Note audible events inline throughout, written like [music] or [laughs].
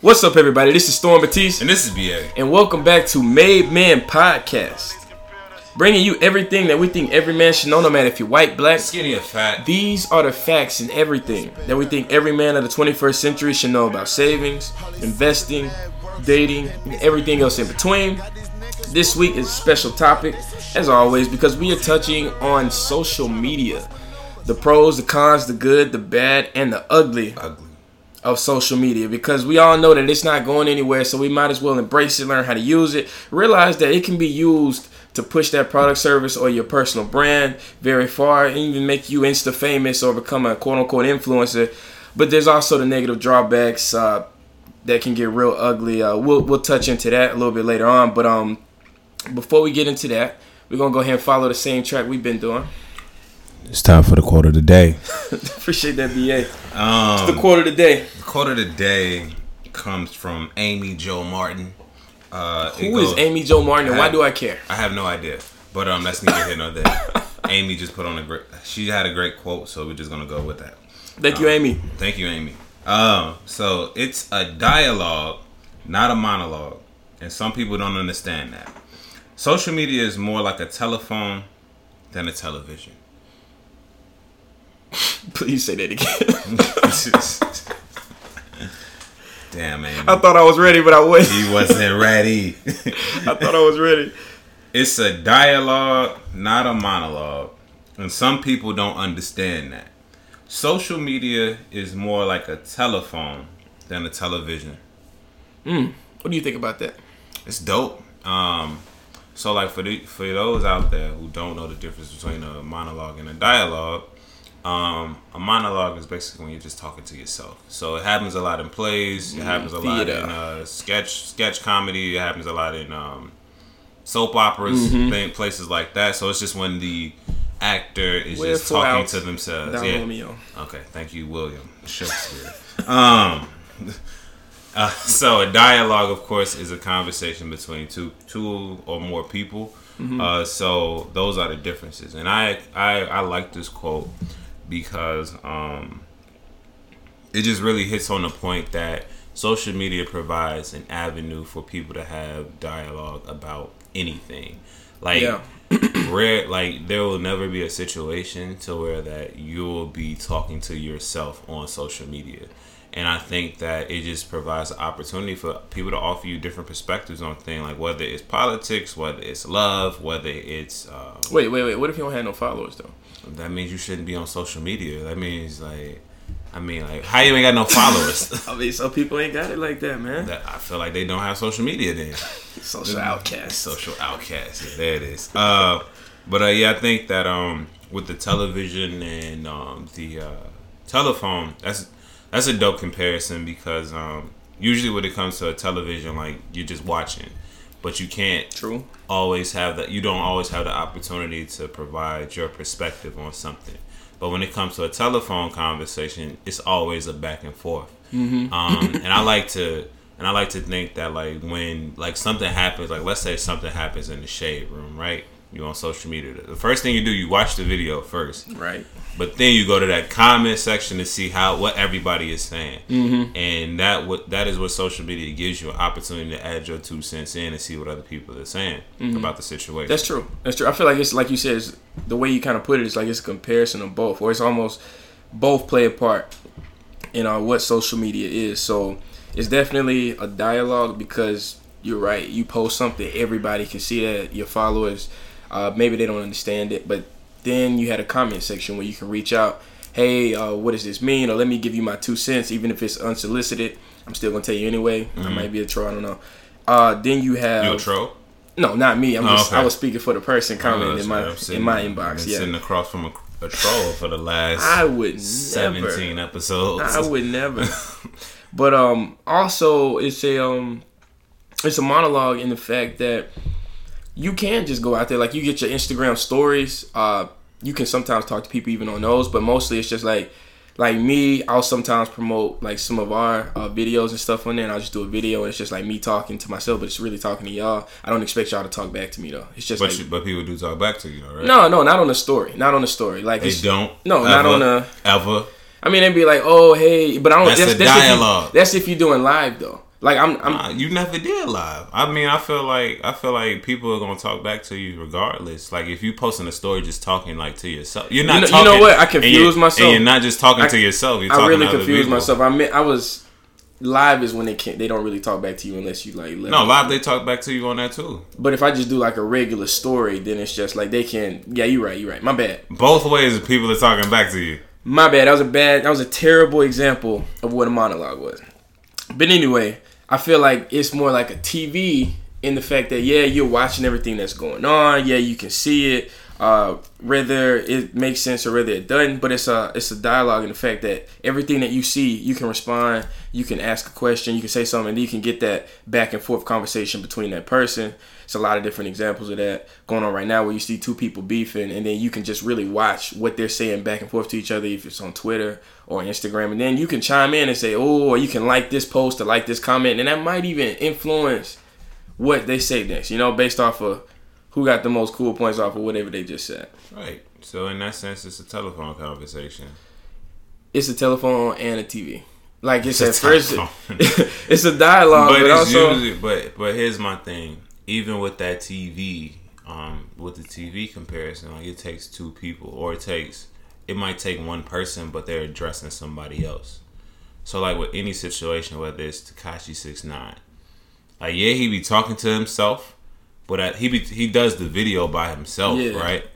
What's up, everybody? This is Storm Batiste, And this is BA. and welcome back to Made Man Podcast, bringing you everything that we think every man should know, no matter if you're white, black. Skinny or fat. These are the facts and everything that we think every man of the 21st century should know about savings, investing, dating, and everything else in between. This week is a special topic, as always, because we are touching on social media the pros, the cons, the good, the bad, and the ugly Ugly. Of social media because we all know that it's not going anywhere so we might as well embrace it learn how to use it. Realize that it can be used to push that product service or your personal brand very far and even make you insta famous or become a quote unquote influencer. But there's also the negative drawbacks uh, that can get real ugly. Uh, we'll, we'll touch into that a little bit later on but um before we get into that we're gonna go ahead and follow the same track we've been doing. It's time for the quote of the day. [laughs] appreciate that ba Um, the quote of the day. the quote of the day comes from Amy Jo Martin. Uh, who is goes- amy joe martin and why do i care I have no idea, but um, that's neither here nor there. [laughs] Amy just put on a great. She had a great quote, so we're just gonna go with that. thank you amy Thank you, Amy. Um, so it's a dialogue, not a monologue, and some people don't understand that. Social media is more like a telephone than a television. [laughs] Please say that again. [laughs] Damn, Amy. I thought I was ready, but I wasn't. He wasn't ready. [laughs] I thought I was ready. it's a dialogue, not a monologue. And some people don't understand that. Social media is more like a telephone than a television. What do you think about that? It's dope. Um, so like for the, for those out there who don't know the difference between a monologue and a dialogue, um, a monologue is basically when you're just talking to yourself. So it happens a lot in plays. It happens a lot theater. in uh, sketch sketch comedy. It happens a lot in um, soap operas, thing- places like that. So it's just when the actor is We're just talking to themselves. Don yeah. Romeo. Okay, thank you, William Shakespeare. [laughs] um, [laughs] uh, so a dialogue, of course, is a conversation between two two or more people. Uh, so those are the differences, and I I, I like this quote because um, it just really hits on the point that social media provides an avenue for people to have dialogue about anything. Like Yeah. [clears throat] rare like there will never be a situation to where that you'll be talking to yourself on social media and i think that it just provides an opportunity for people to offer you different perspectives on things like whether it's politics whether it's love whether it's uh, Wait, wait, wait. What if you don't have no followers though? That means you shouldn't be on social media that means like i mean like how you ain't got no followers [laughs] I mean, some people ain't got it like that, man. that i feel like they don't have social media then [laughs] Social outcast. social outcast. Yeah, there it is. Uh, but uh, yeah, I think that um, with the television and um, the uh, telephone, that's that's a dope comparison because um, usually when it comes to a television, like you're just watching, but you can't True. Always have that. You don't always have the opportunity to provide your perspective on something. But when it comes to a telephone conversation, it's always a back and forth. Um, [laughs] and I like to, and I like to think that like when like something happens, like let's say something happens in the shade room, right? You on social media. The first thing you do, you watch the video first, Right. but then you go to that comment section to see how what everybody is saying, mm-hmm. and that what that is what social media gives you an opportunity to add your two cents in and see what other people are saying about the situation. That's true. That's true. I feel like it's like you said. The way you kind of put it is like it's a comparison of both, or it's almost both play a part in uh, what social media is. So it's definitely a dialogue because you're right. You post something, everybody can see that. Your followers, uh, maybe they don't understand it, but then you had a comment section where you can reach out. Hey, uh, what does this mean? Or let me give you my two cents, even if it's unsolicited. I'm still gonna tell you anyway. I might be a troll. I don't know. Uh, then you have you a troll? no, not me. I'm Oh, just okay. I was speaking for the person commenting Oh, in my sitting- in my inbox. sitting across from a, a troll for the last I would never. seventeen episodes. I would never. [laughs] but um, also it's a um, it's a monologue in the fact that you can just go out there like you get your Instagram stories. Uh, you can sometimes talk to people even on those, but mostly it's just like like me. I'll sometimes promote like some of our uh, videos and stuff on there, and I'll just do a video. and It's just like me talking to myself, but it's really talking to y'all. I don't expect y'all to talk back to me though. It's just But like you, but people do talk back to you, though, right? no, no, not on the story, not on the story. Like they don't. No, not on the- ever. I mean, they'd be like, "Oh, hey," but I don't. That's That's, a that's, if you, dialogue. that's if you're doing live though. Like I'm, I'm Nah, you never did live. I mean, I feel like I feel like people are gonna talk back to you regardless. Like if you posting a story just talking like to yourself, you're not. You know- you know what? I confuse myself. And you're not just talking I- to yourself. You're I talking really to confused myself. I mean, I was live is when they can't. They don't really talk back to you unless you like. Let No, live they talk back to you on that too. But if I just do like a regular story, then it's just like they can. Yeah, you're right. You're right. My bad. Both ways, people are talking back to you. My bad. That was a bad. That was a terrible example of what a monologue was. But anyway, I feel like it's more like a TV in the fact that yeah, you're watching everything that's going on. Yeah, you can see it. Uh, whether it makes sense or whether it doesn't, but it's a it's a dialogue in the fact that everything that you see, you can respond, you can ask a question, you can say something, and you can get that back and forth conversation between that person. It's a lot of different examples of that going on right now, where you see two people beefing, and then you can just really watch what they're saying back and forth to each other, if it's on Twitter or Instagram, and then you can chime in and say, oh, or you can like this post or like this comment, and that might even influence what they say next. You know, based off of who got the most cool points off of whatever they just said. Right. So in that sense, it's a telephone conversation. It's a telephone and a TV. Like it's, It's at first, [laughs] it's a dialogue, but but, also usually but but here's my thing. Even with that TV, um, with the TV comparison, like it takes two people, or it takes it might take one person, but they're addressing somebody else. So like with any situation, whether it's Tekashi Six Nine, like yeah, he be talking to himself, but at, he be, he does the video by himself, Yeah. right?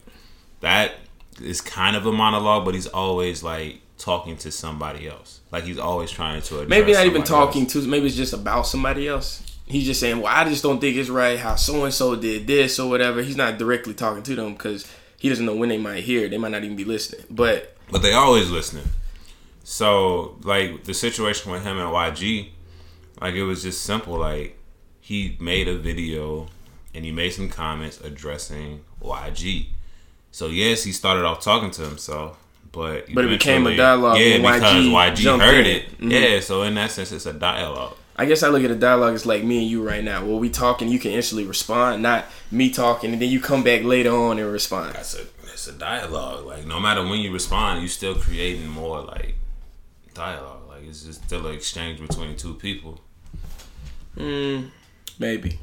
That is kind of a monologue, but he's always like talking to somebody else. Like he's always trying to address maybe not even talking else. to. Maybe it's just about somebody else. He's just saying, "Well, I just don't think it's right how so and so did this or whatever." He's not directly talking to them because he doesn't know when they might hear. They might not even be listening. But But they always listening. So like the situation with him and YG, like it was just simple. Like he made a video and he made some comments addressing YG. So yes, he started off talking to himself, but But it became a dialogue Yeah, because YG YG heard in. it. Mhm. Yeah, so in that sense, it's a dialogue. I guess I look at a dialogue as like me and you right now. Well, we talking, you can instantly respond, not me talking, and then you come back later on and respond. That's a it's a dialogue. Like no matter when you respond, you're still creating more like dialogue. Like it's just still an exchange between two people. Mm, maybe,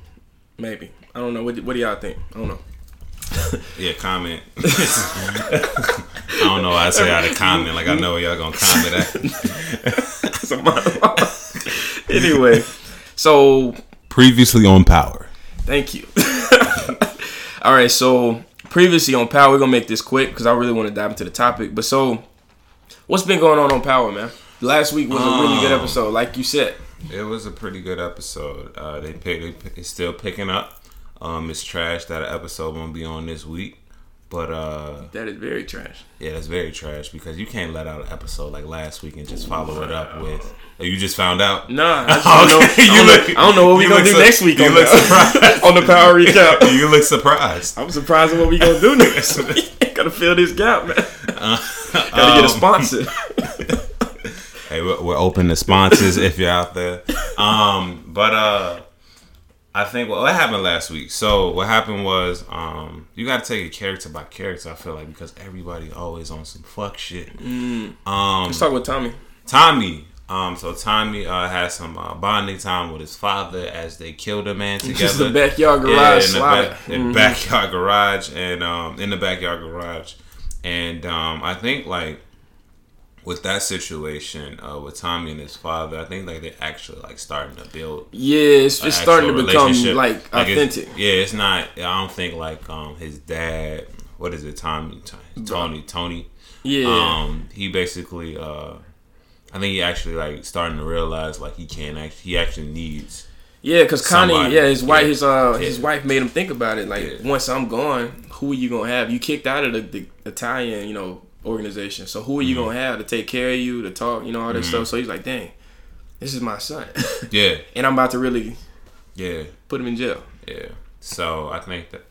maybe. I don't know. What, do- what do y'all think? I don't know. [laughs] Yeah, comment. [laughs] I don't know why I say out of comment. Like I know where y'all gonna comment at. It's [laughs] a. [laughs] anyway, so Previously on Power. Thank you. [laughs] All right, so previously on Power, we're gonna make this quick because I really want to dive into the topic. But so, what's been going on on Power, man? Last week was a really good Um, episode, like you said. It was a pretty good episode. Uh, they pick, they pick, it's still picking up. Um, it's trash that episode won't be on this week, but uh, That is very trash. yeah, that's very trash because you can't let out an episode like last week and just follow it up with. Oh, you just found out. Nah, I know. I you don't, know, [laughs] I don't know what we gonna do su- next week you on look the, surprised. [laughs] on the Power recap. [laughs] you look surprised. I'm surprised at what we gonna do next week. Gotta fill this gap, man. Gotta get a Um, sponsor. Hey, we're, we're open to sponsors if you're out there. Um, but uh, I think what, what happened last week. So what happened was, um, you got to take it character by character. I feel like because everybody always on some fuck shit. Um, Let's talk with Tommy. Tommy. Um, so Tommy uh, had some uh, bonding time with his father as they killed a man [laughs] together. Just the backyard garage Yeah, in the, back, in Mhm. backyard garage and um, in the backyard garage, and um, I think like with that situation uh, with Tommy and his father, I think like they're actually like starting to build. Yeah, it's, it's starting to become like it's- authentic. yeah, it's not. I don't think like um, his dad. What is it, Tommy? Tony? Tony? yeah. Um, he basically. Uh, I think he actually like starting to realize like he can't actually. He actually needs. Yeah, because Connie, yeah, his wife, Yeah. his uh, Yeah. his wife made him think about it. Like, Yeah. once I'm gone, who are you gonna have? You kicked out of the, the Italian, you know, organization. So who are you Mm-hmm. gonna have to take care of you, to talk, you know, all that stuff. So he's like, dang, this is my son, [laughs] [laughs] Yeah, and I'm about to really yeah. put him in jail. Yeah. So I think that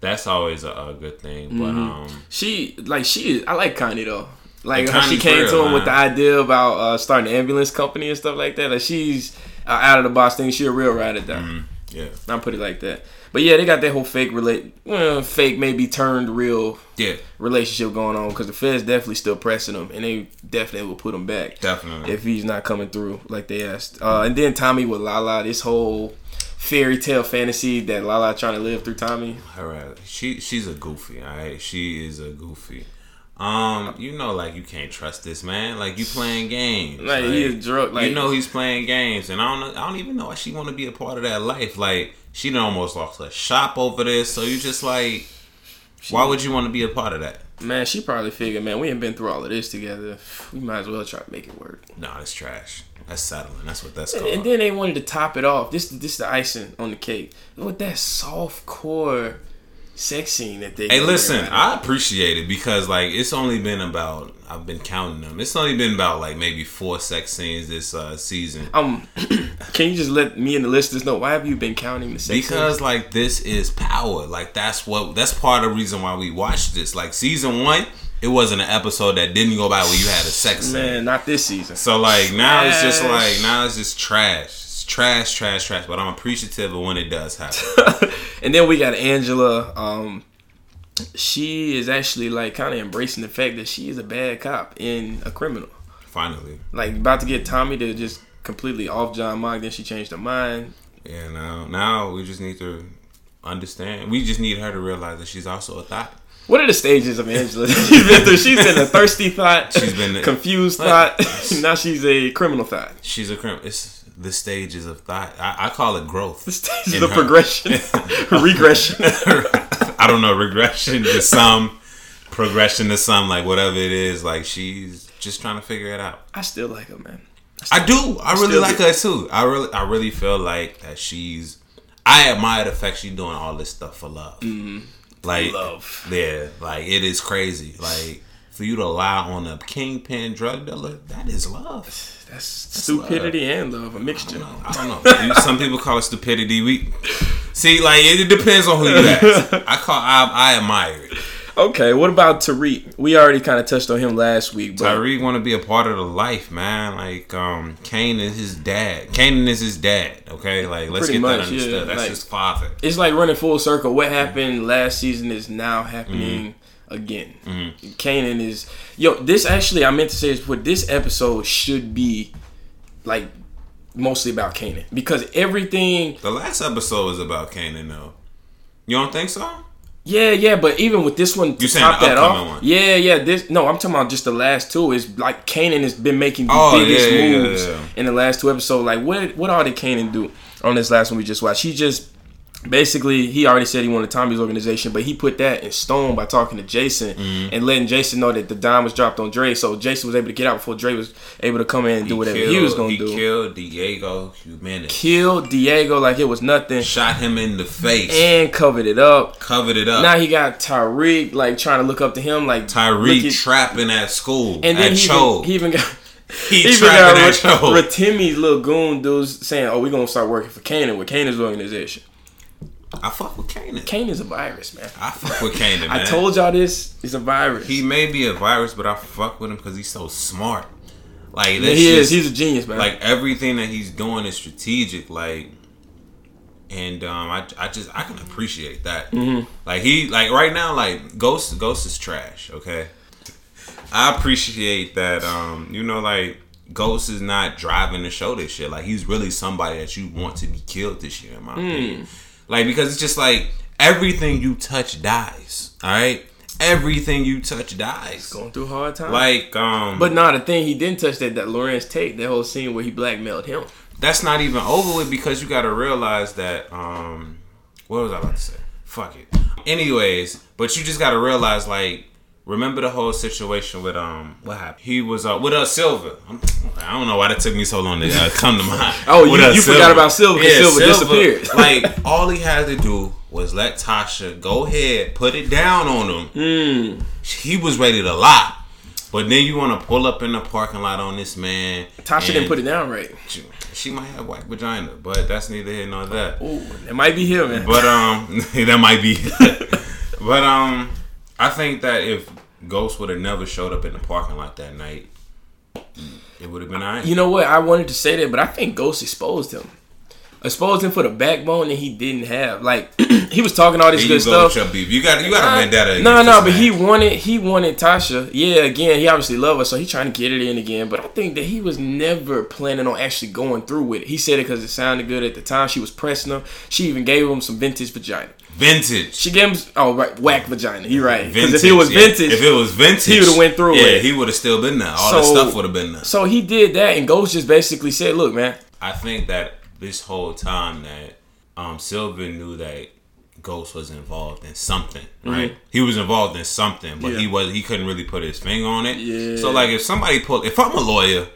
that's always a, a good thing. But Mm-hmm. um, She like she is. I like Connie though. Like how she came real, to him with the idea about uh, starting an ambulance company and stuff like that. Like she's uh, out of the box thing. She a real ride or die. Yeah. I'll put it like that. But yeah, they got that whole fake relate, well, fake maybe turned real Yeah. relationship going on because the feds definitely still pressing him, and they definitely will put him back Definitely. if he's not coming through like they asked. Uh, and then Tommy with Lala, this whole fairy tale fantasy that Lala trying to live through Tommy. All right. She she's a goofy. All right. She is a goofy. Um, you know, like you can't trust this man. Like you playing games. Like, he is drunk. Like you know he's playing games, and I don't. I don't even know why she want to be a part of that life. Like she done almost lost her shop over this. So you just like, why would you want to be a part of that? man, she probably figured, man, we ain't been through all of this together. We might as well try to make it work. Nah, it's trash. That's settling. That's what that's called. And then they wanted to top it off. This this the icing on the cake with that soft core sex scene that they. Hey, listen. I appreciate it because like it's only been about I've been counting them. It's only been about like maybe four sex scenes this uh, season. um, [clears throat] can you just let me and the listeners know why have you been counting the sex Because like this is power. Like that's what that's part of the reason why we watched this. Like season one, it wasn't an episode that didn't go by where you had a sex scenes? scene. Man, not this season. So like now it's just like now it's just trash. Trash, trash, trash. But I'm appreciative of when it does happen. [laughs] and then we got Angela. Um, she is actually like kind of embracing the fact that she is a bad cop and a criminal. Finally. Like about to get Tommy to just completely off John Mock. Then she changed her mind. Yeah, now now we just need to understand. We just need her to realize that she's also a thought. What are the stages of Angela? she's been through. She's been a thirsty thought. She's been a- confused thought. [laughs] now she's a criminal thought. She's a criminal. It's the stages of thought. I, I call it growth. The stages of her. progression, [laughs] regression. I don't know, regression to some, progression to some, like whatever it is. Like she's just trying to figure it out. I still like her, man. I do. I really like do. her too. I really, I really feel like that she's. I admire the fact she's doing all this stuff for love. Like Mm-hmm. Love. Yeah, like it is crazy. Like for you to lie on a kingpin drug dealer, that is love. That's stupidity and love, a mixture. I don't know. You- Some people call it stupidity. We see, like it depends on who you ask. I call, I, I admire it. Okay, what about Tariq? We already kind of touched on him last week, but Tariq want to be a part of the life, man. Like, um, Kane is his dad. Kanan is his dad. Okay, like let's Pretty get that understood. yeah, That's like- his father. it's like running full circle. What happened last season is now happening again. Mm-hmm. Kanan is yo. This actually, I meant to say is what this episode should be like mostly about Kanan because everything. The last episode was about Kanan, though. You don't think so? Yeah, yeah, but even with this one to You saying top that off, one? yeah, yeah. This no, I'm talking about just the last two. Is like Kanan has been making the Oh, biggest yeah, yeah, moves yeah. in the last two episodes. Like, what what all did Kanan do on this last one we just watched? He just basically he already said he wanted Tommy's organization, but he put that in stone by talking to Jason Mm-hmm. and letting Jason know that the dime was dropped on Dre. So Jason was able to get out before Dre was able to come in and do whatever he was gonna he do. killed Diego Jimenez. Killed Diego like it was nothing Shot him in the face. and covered it up. covered it up. Now he got Tariq like trying to look up to him like Tariq at- trapping at school. and then he even, he even got [laughs] he he even trapping got. Ratimi's little goon dudes saying, "Oh, we're gonna start working for Kanan with Kanan's organization." I fuck with Kanan. Kanan's a virus, man. I fuck with Kanan, [laughs] man. I told y'all this. He's a virus. He may be a virus, but I fuck with him because he's so smart. Like Yeah, he is. He's a genius, man. like everything that he's doing is strategic. Like, and um, I, I just I can appreciate that. Mm-hmm. Like he like right now like Ghost Ghost is trash. Okay, I appreciate that. Um, you know like. Ghost is not driving the show this shit. Like he's really somebody that you want to be killed this year, in my Hmm. opinion. Like because it's just like everything you touch dies. All right, everything you touch dies. going through hard times. Like um, but nah, the thing he didn't touch that that Lawrence Tate, that whole scene where he blackmailed him. that's not even over with because you got to realize that um what was i about to say fuck it anyways but you just got to realize like remember the whole situation with um what happened he was uh with uh silver I'm, i don't know why that took me so long to uh, come to mind [laughs] Oh, With, you- uh, you forgot about Silver 'cause Silver disappeared. [laughs] like all he had to do was let tasha go ahead put it down on him Hmm. he was ready to lie but then you want to pull up in the parking lot on this man Tasha didn't put it down right. she, she might have white vagina, but that's neither here nor there. Ooh, it might be him, man. But um, [laughs] that might be. but um, I think that if Ghost would have never showed up in the parking lot that night, it would have been alright. you know what? I wanted to say that, but I think Ghost exposed him. Exposed him for the backbone that he didn't have. Like [clears throat] he was talking all this Here good you go stuff. beef. You got you got a vendetta. No, no, but he wanted he wanted Tasha. Yeah, again, he obviously loved her, so he trying to get it in again. But I think that he was never planning on actually going through with it. He said it because it sounded good at the time. She was pressing him. She even gave him some vintage vagina. vintage. She gave him oh right whack vagina. You're right. Because if it was yeah. vintage, if it was vintage, he would've went through Yeah, it. he would have still been there. All the stuff would have been there. so he did that, and Ghost just basically said, "Look, man, I think that this whole time that um Silver knew that Ghost was involved in something, right? He was involved in something, but he Mm-hmm. Was he couldn't really put his finger on it. Yeah. So like if somebody pull if I'm a lawyer,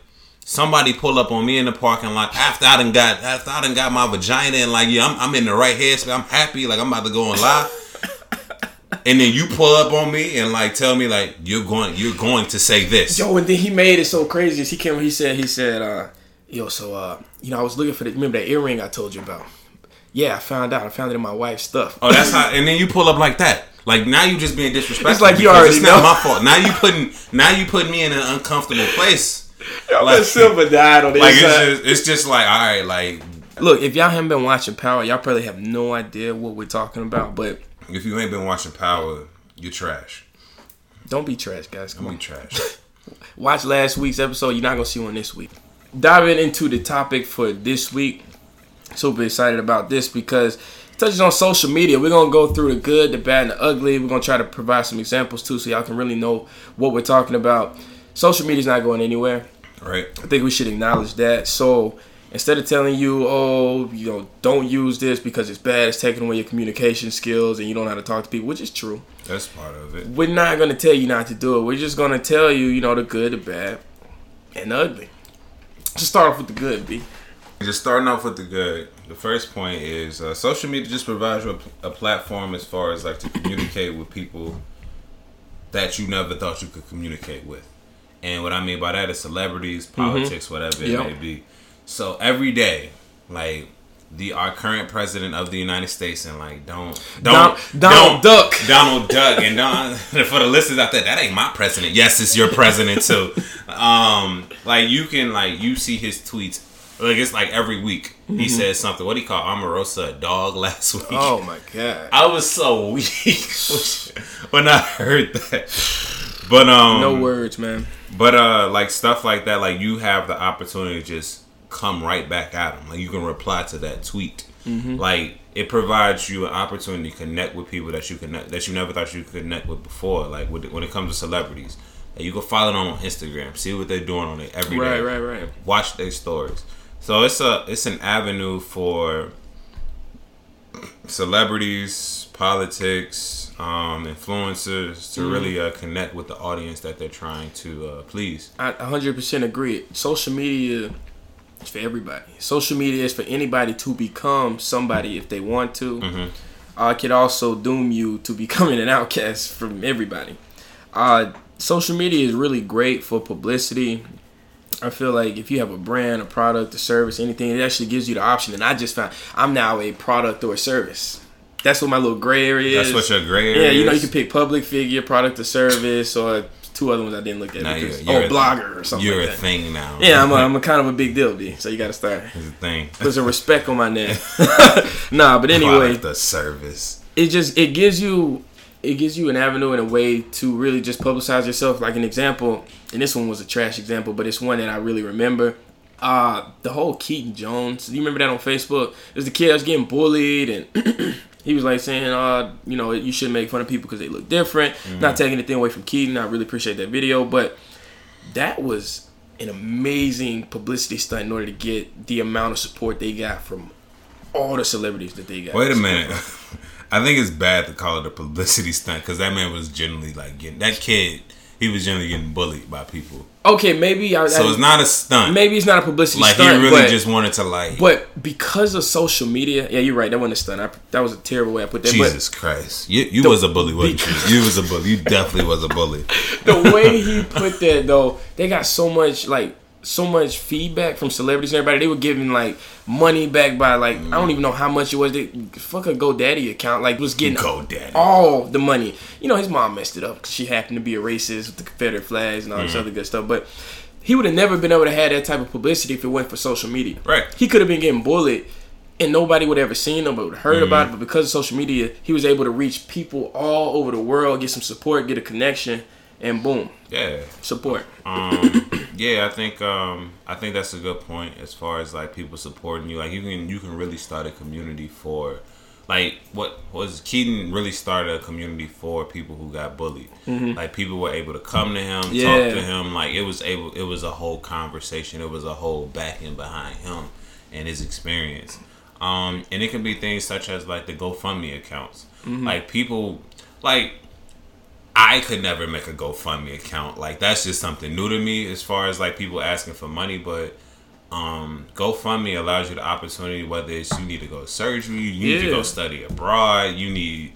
somebody pull up on me in the parking lot after I done got after I done got my vagina and like yeah, I'm, I'm in the right headspace, I'm happy, like I'm about to go and lie. [laughs] And then you pull up on me and like tell me like you're going you're going to say this. Yo, and then he made it so crazy. He came, he said, he said, uh, yo, so uh, you know, I was looking for the remember that earring I told you about. Yeah, I found out. I found it in my wife's stuff. Oh, that's how. And then you pull up like that. Like now you just being disrespectful. It's like you already It's not my fault. Now you putting. Now you putting me in an uncomfortable place. [laughs] Yo, like- Silver died on the Like it's just. It's just like all right. Like Look, if y'all haven't been watching Power, y'all probably have no idea what we're talking about. But if you ain't been watching Power, you're trash. don't be trash, guys. Come You on. trash. [laughs] Watch last week's episode. You're not gonna see one this week. Diving into the topic for this week. Super excited about this because it touches on social media. We're gonna go through the good, the bad, and the ugly. We're gonna try to provide some examples too, so y'all can really know what we're talking about. Social media's not going anywhere. right. I think we should acknowledge that. So instead of telling you, oh, you know, don't use this because it's bad, it's taking away your communication skills and you don't know how to talk to people, which is true. That's part of it. We're not gonna tell you not to do it. We're just gonna tell you, you know, the good, the bad, and the ugly. Let's start off with the good, B. Just starting off with the good. The first point is uh, social media just provides you a, a platform as far as like to communicate with people that you never thought you could communicate with. And what I mean by that is celebrities, politics, whatever it Yep. may be. So every day, like the our current president of the United States, and like don't don't Don- Donald don't- Duck. [laughs] Donald Duck, and don't, [laughs] for the listeners out there, that ain't my president. Yes, it's your president too. Um, like you can like you see his tweets. Like it's like every week he says something. What do you call Omarosa a dog [laughs] last week? Oh my god. I was so weak when I heard that. But um, No words, man. but uh, like stuff like that, like you have the opportunity to just come right back at them. Like you can reply to that tweet. Mm-hmm. Like it provides you an opportunity to connect with people that you connect that you never thought you could connect with before. Like with, when it comes to celebrities, like you can follow them on Instagram, see what they're doing on it every day, Right, right, right. watch their stories. So it's a it's an avenue for celebrities, politics, um, influencers to really uh, connect with the audience that they're trying to uh, please. I 100% agree. Social media is for everybody. Social media is for anybody to become somebody if they want to. Uh, it could also doom you to becoming an outcast from everybody. Uh, social media is really great for publicity. I feel like if you have a brand, a product, a service, anything, it actually gives you the option. And I just found I'm now a product or a service. That's what my little gray area is. That's what your gray area. Yeah, you know, you can pick public figure, product or service, or two other ones I didn't look at. Now because, you're- you're oh, a- blogger or something You're like a thing now. Yeah, I'm a, I'm a kind of a big deal, B. So you got to start. It's a thing. Put some respect on my name. [laughs] [laughs] nah, but anyway, the service. it just it gives you it gives you an avenue and a way to really just publicize yourself. Like an example, and this one was a trash example, but it's one that I really remember. Uh, the whole Keaton Jones. You remember that on Facebook? It was the kid that was getting bullied, and [clears throat] he was like saying, "Uh, you know, you shouldn't make fun of people because they look different." Not taking anything away from Keaton. I really appreciate that video, but that was an amazing publicity stunt in order to get the amount of support they got from all the celebrities that they got. Wait a minute. [laughs] I think it's bad to call it a publicity stunt because that man was generally like getting that kid. He was generally getting bullied by people. Okay, maybe I, So I- it's not a stunt. maybe it's not a publicity like stunt, he really but, just wanted to like. but because of social media, yeah, you're right. That wasn't a stunt. I, that was a terrible way I put that. Jesus Christ, you you was a bully, wasn't you? You was a bully. You definitely was a bully. [laughs] The way he put that though, they got so much like so much feedback from celebrities and everybody. They were giving like money back by like I don't even know how much it was. They fuck a GoDaddy account like was getting GoDaddy. all the money. You know his mom messed it up because she happened to be a racist with the Confederate flags and all this Mm-hmm. other good stuff, but. He would have never been able to have that type of publicity if it went for social media. Right. He could have been getting bullied and nobody would ever seen him, but heard Mm-hmm. about it. But because of social media, he was able to reach people all over the world, get some support, get a connection, and boom, Yeah. support. Um, [coughs] yeah, I think um, I think that's a good point as far as like people supporting you. Like you can you can really start a community for like what was Keaton really started a community for people who got bullied. Like people were able to come to him, Yeah. talk to him. Like it was able it was a whole conversation. It was a whole backing behind him and his experience. Um, and it can be things such as like the GoFundMe accounts. Like people like I could never make a GoFundMe account. Like that's just something new to me as far as like people asking for money, but um GoFundMe allows you the opportunity whether it's you need to go to surgery, you need to go study abroad, you need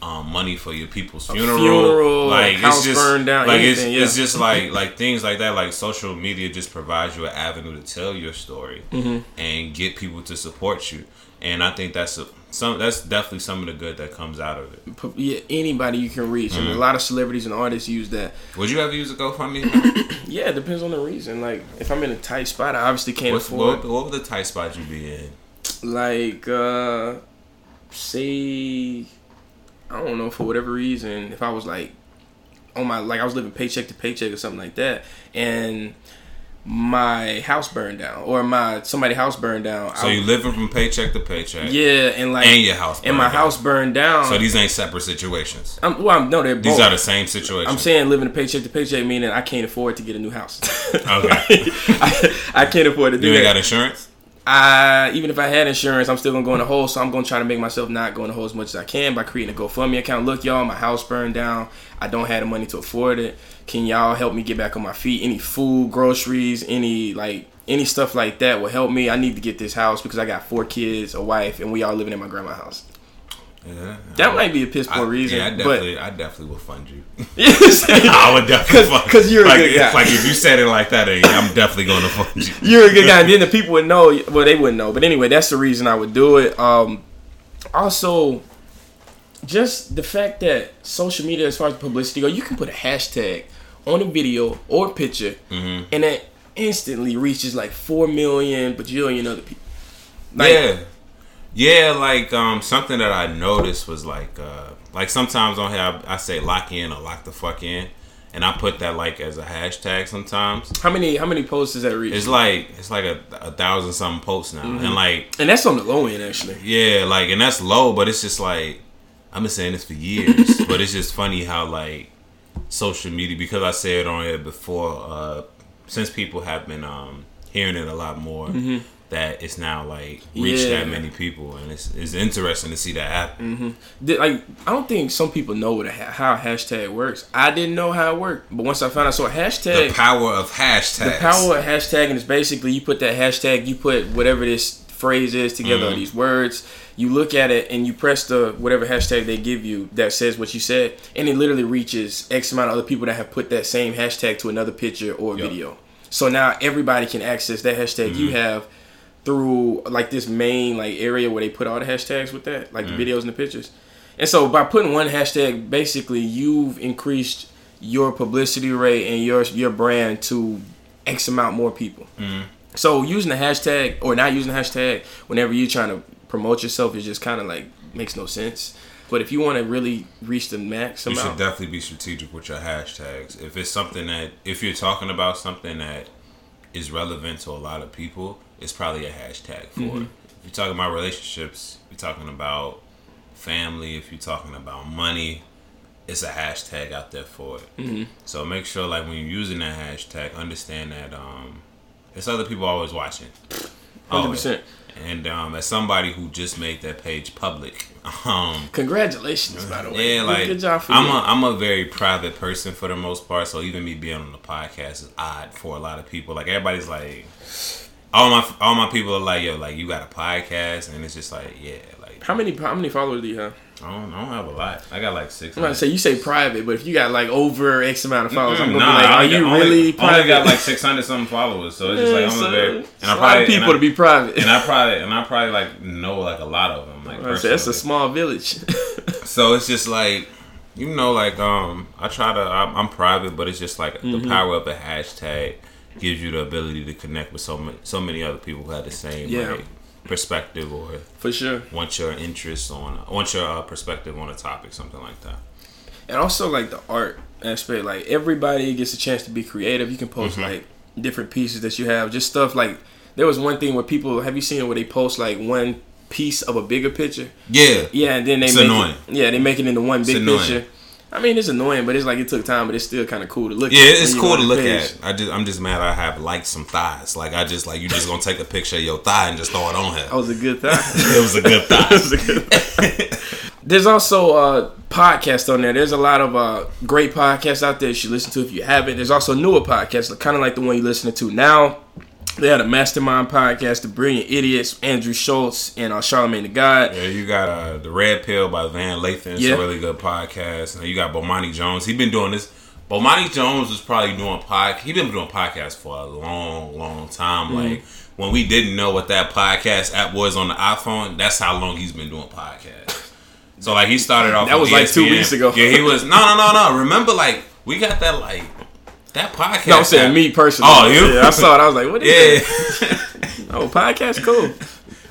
um, money for your people's funeral, funeral, like it's just down, like anything, it's, it's just like [laughs] like things like that. Like social media just provides you an avenue to tell your story Mm-hmm. and get people to support you, and I think that's a, some that's definitely some of the good that comes out of it. Yeah, anybody you can reach, Mm-hmm. and a lot of celebrities and artists use that. Would you ever use a GoFundMe? [coughs] Yeah, it depends on the reason. Like, if I'm in a tight spot, I obviously can't What's, afford. what, what would the tight spot you be in? like uh say I don't know for whatever reason if I was like on my like I was living paycheck to paycheck or something like that and my house burned down or my somebody house burned down So I- you living from paycheck to paycheck, yeah and like and your house, and my down. house burned down So these ain't separate situations. I'm, well I'm, no they're These are the same situation. I'm saying living a paycheck to paycheck meaning I can't afford to get a new house Okay. [laughs] I, I can't afford to do it. you ain't that got insurance. I even if I had insurance, I'm still gonna go in the hole. So I'm gonna try to make myself not go in the hole as much as I can by creating a GoFundMe account. Look, y'all, my house burned down. I don't have the money to afford it. Can y'all help me get back on my feet? Any food, groceries, any like any stuff like that will help me. I need to get this house because I got four kids, a wife, and we all living in my grandma's house. Yeah, That I- might be a piss poor reason, Yeah, I but I definitely will fund you. you know what I'm saying? I would definitely 'Cause- fund 'cause you're a like, good guy. Like if you said it like that, I'm definitely going to fund you. [laughs] you're a good guy. And [laughs] then the people would know. Well, they wouldn't know. But anyway, that's the reason I would do it. Um, also, just the fact that social media, as far as publicity go, you can put a hashtag on a video or picture, Mm-hmm. and that instantly reaches like four million bajillion other people. Like, yeah, yeah. Like um, something that I noticed was like, uh, like sometimes on here I, I say lock in or lock the fuck in, and I put that like as a hashtag sometimes. How many how many posts does that reach? It's like it's like a, a thousand something posts now, Mm-hmm. and like and that's on the low end actually. Yeah, like, and that's low, but it's just like I've been saying this for years, [laughs] but it's just funny how like social media because I said it on it before, uh, since people have been um hearing it a lot more, that it's now like reached Yeah. that many people, and it's it's interesting to see that happen. Did- Like I don't think some people know what a, ha- how a hashtag works. I didn't know how it worked, but once I found out, so a hashtag. The power of hashtag, The power of hashtagging is basically you put that hashtag, you put whatever this phrase is together, Mm-hmm. these words, you look at it and you press the whatever hashtag they give you that says what you said, and it literally reaches X amount of other people that have put that same hashtag to another picture or Yep. video. So now everybody can access that hashtag you Mm-hmm. have through like this main like area where they put all the hashtags with that, like Mm. the videos and the pictures. And so by putting one hashtag, basically you've increased your publicity rate and your your brand to X amount more people. So using the hashtag or not using the hashtag whenever you're trying to promote yourself is just kind of like makes no sense. But if you want to really reach the max You should definitely be strategic with your hashtags. If it's something that, if you're talking about something that is relevant to a lot of people, it's probably a hashtag for Mm-hmm. it. If you're talking about relationships, if you're talking about family, if you're talking about money, it's a hashtag out there for it. Mm-hmm. So make sure, like, when you're using that hashtag, understand that um, it's other people always watching. [laughs] hundred Always. percent. And um, as somebody who just made that page public, [laughs] um, Congratulations, by the way. yeah, like good job for I'm you. a I'm a very private person for the most part, so even me being on the podcast is odd for a lot of people. Like everybody's like, all my all my people are like, yo, like you got a podcast, and it's just like, yeah, like how many how many followers do you have? I don't, I don't have a lot. I got like six. I'm about to say you say private, but if you got like over X amount of followers, I'm gonna Nah, be like, are only you got- really only, private? only got like six hundred something followers, so it's just like I'm so, a very and I a lot probably of people I, to be private. and I probably and I probably like know like a lot of them. Like I say, that's a small village. [laughs] So it's just like, you know, like um, I try to. I'm, I'm private, but it's just like Mm-hmm. the power of a hashtag gives you the ability to connect with so many, so many other people who have the same Yeah. like perspective or for sure. want your interest on want your uh, perspective on a topic, something like that. And also like the art aspect, like everybody gets a chance to be creative. You can post Mm-hmm. like different pieces that you have, just stuff like there was one thing where people have you seen where they post like one piece of a bigger picture? Yeah, Yeah, and then they It's make annoying. It, yeah, they make it into one big picture. I mean, it's annoying, but it's like it took time, but it's still kind of cool to look. Yeah, at when it's cool to look page. at. I just I'm just mad I have liked some thighs. Like I just like you just gonna take a picture of your thigh and just throw it on That here. was a good [laughs] thing. It was a good thigh. [laughs] That was a good thing. There's also a podcast on there. There's a lot of uh great podcasts out there you should listen to if you haven't. There's also newer podcasts, kind of like the one you're listening to now. They had a Mastermind podcast, The Brilliant Idiots, Andrew Schulz and uh, Charlemagne the God. Yeah, you got uh, the Red Pill by Van Lathan. It's Yeah. a really good podcast. And you got Bomani Jones. He's been doing this. Bomani Jones was probably doing pod. He's been doing podcasts for a long, long time. Mm-hmm. Like when we didn't know what that podcast app was on the iPhone, that's how long he's been doing podcasts. So like he started off. That was like two weeks ago. Yeah, he was. No, no, no, no. Remember, like we got that like that podcast. No, I'm saying app- me personally. Oh, you? Yeah, I saw it. I was like, what is Yeah. that? [laughs] Oh, podcast, cool.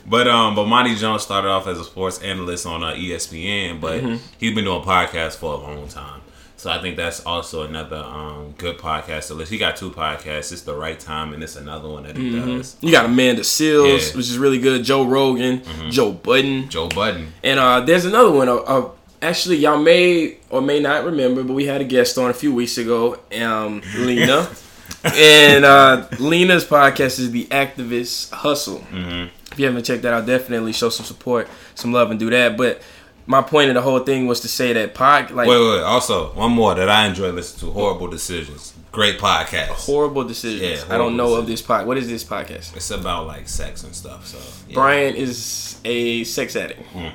But um, but Monty Jones started off as a sports analyst on uh, ESPN, but Mm-hmm. he's been doing podcasts for a long time. So I think that's also another um, good podcast to listen. He got two podcasts. It's the right time, and it's another one that he does. You got Amanda Seales, Yeah. Mm-hmm. which is really good. Joe Rogan, Joe Budden. Joe Budden. And uh, there's another one. Uh, actually, y'all may or may not remember, but we had a guest on a few weeks ago, um, Lena. [laughs] and uh, Lena's podcast is the Activist Hustle. Mm-hmm. If you haven't checked that out, definitely show some support, some love, and do that. But my point of the whole thing was to say that pod, like Wait, wait, wait. Also, one more that I enjoy listening to: Horrible Decisions. Great podcast. horrible decisions. Yeah, I don't horrible know of this pod. What is this podcast? It's about like sex and stuff. So yeah. Brian is a sex addict. Like,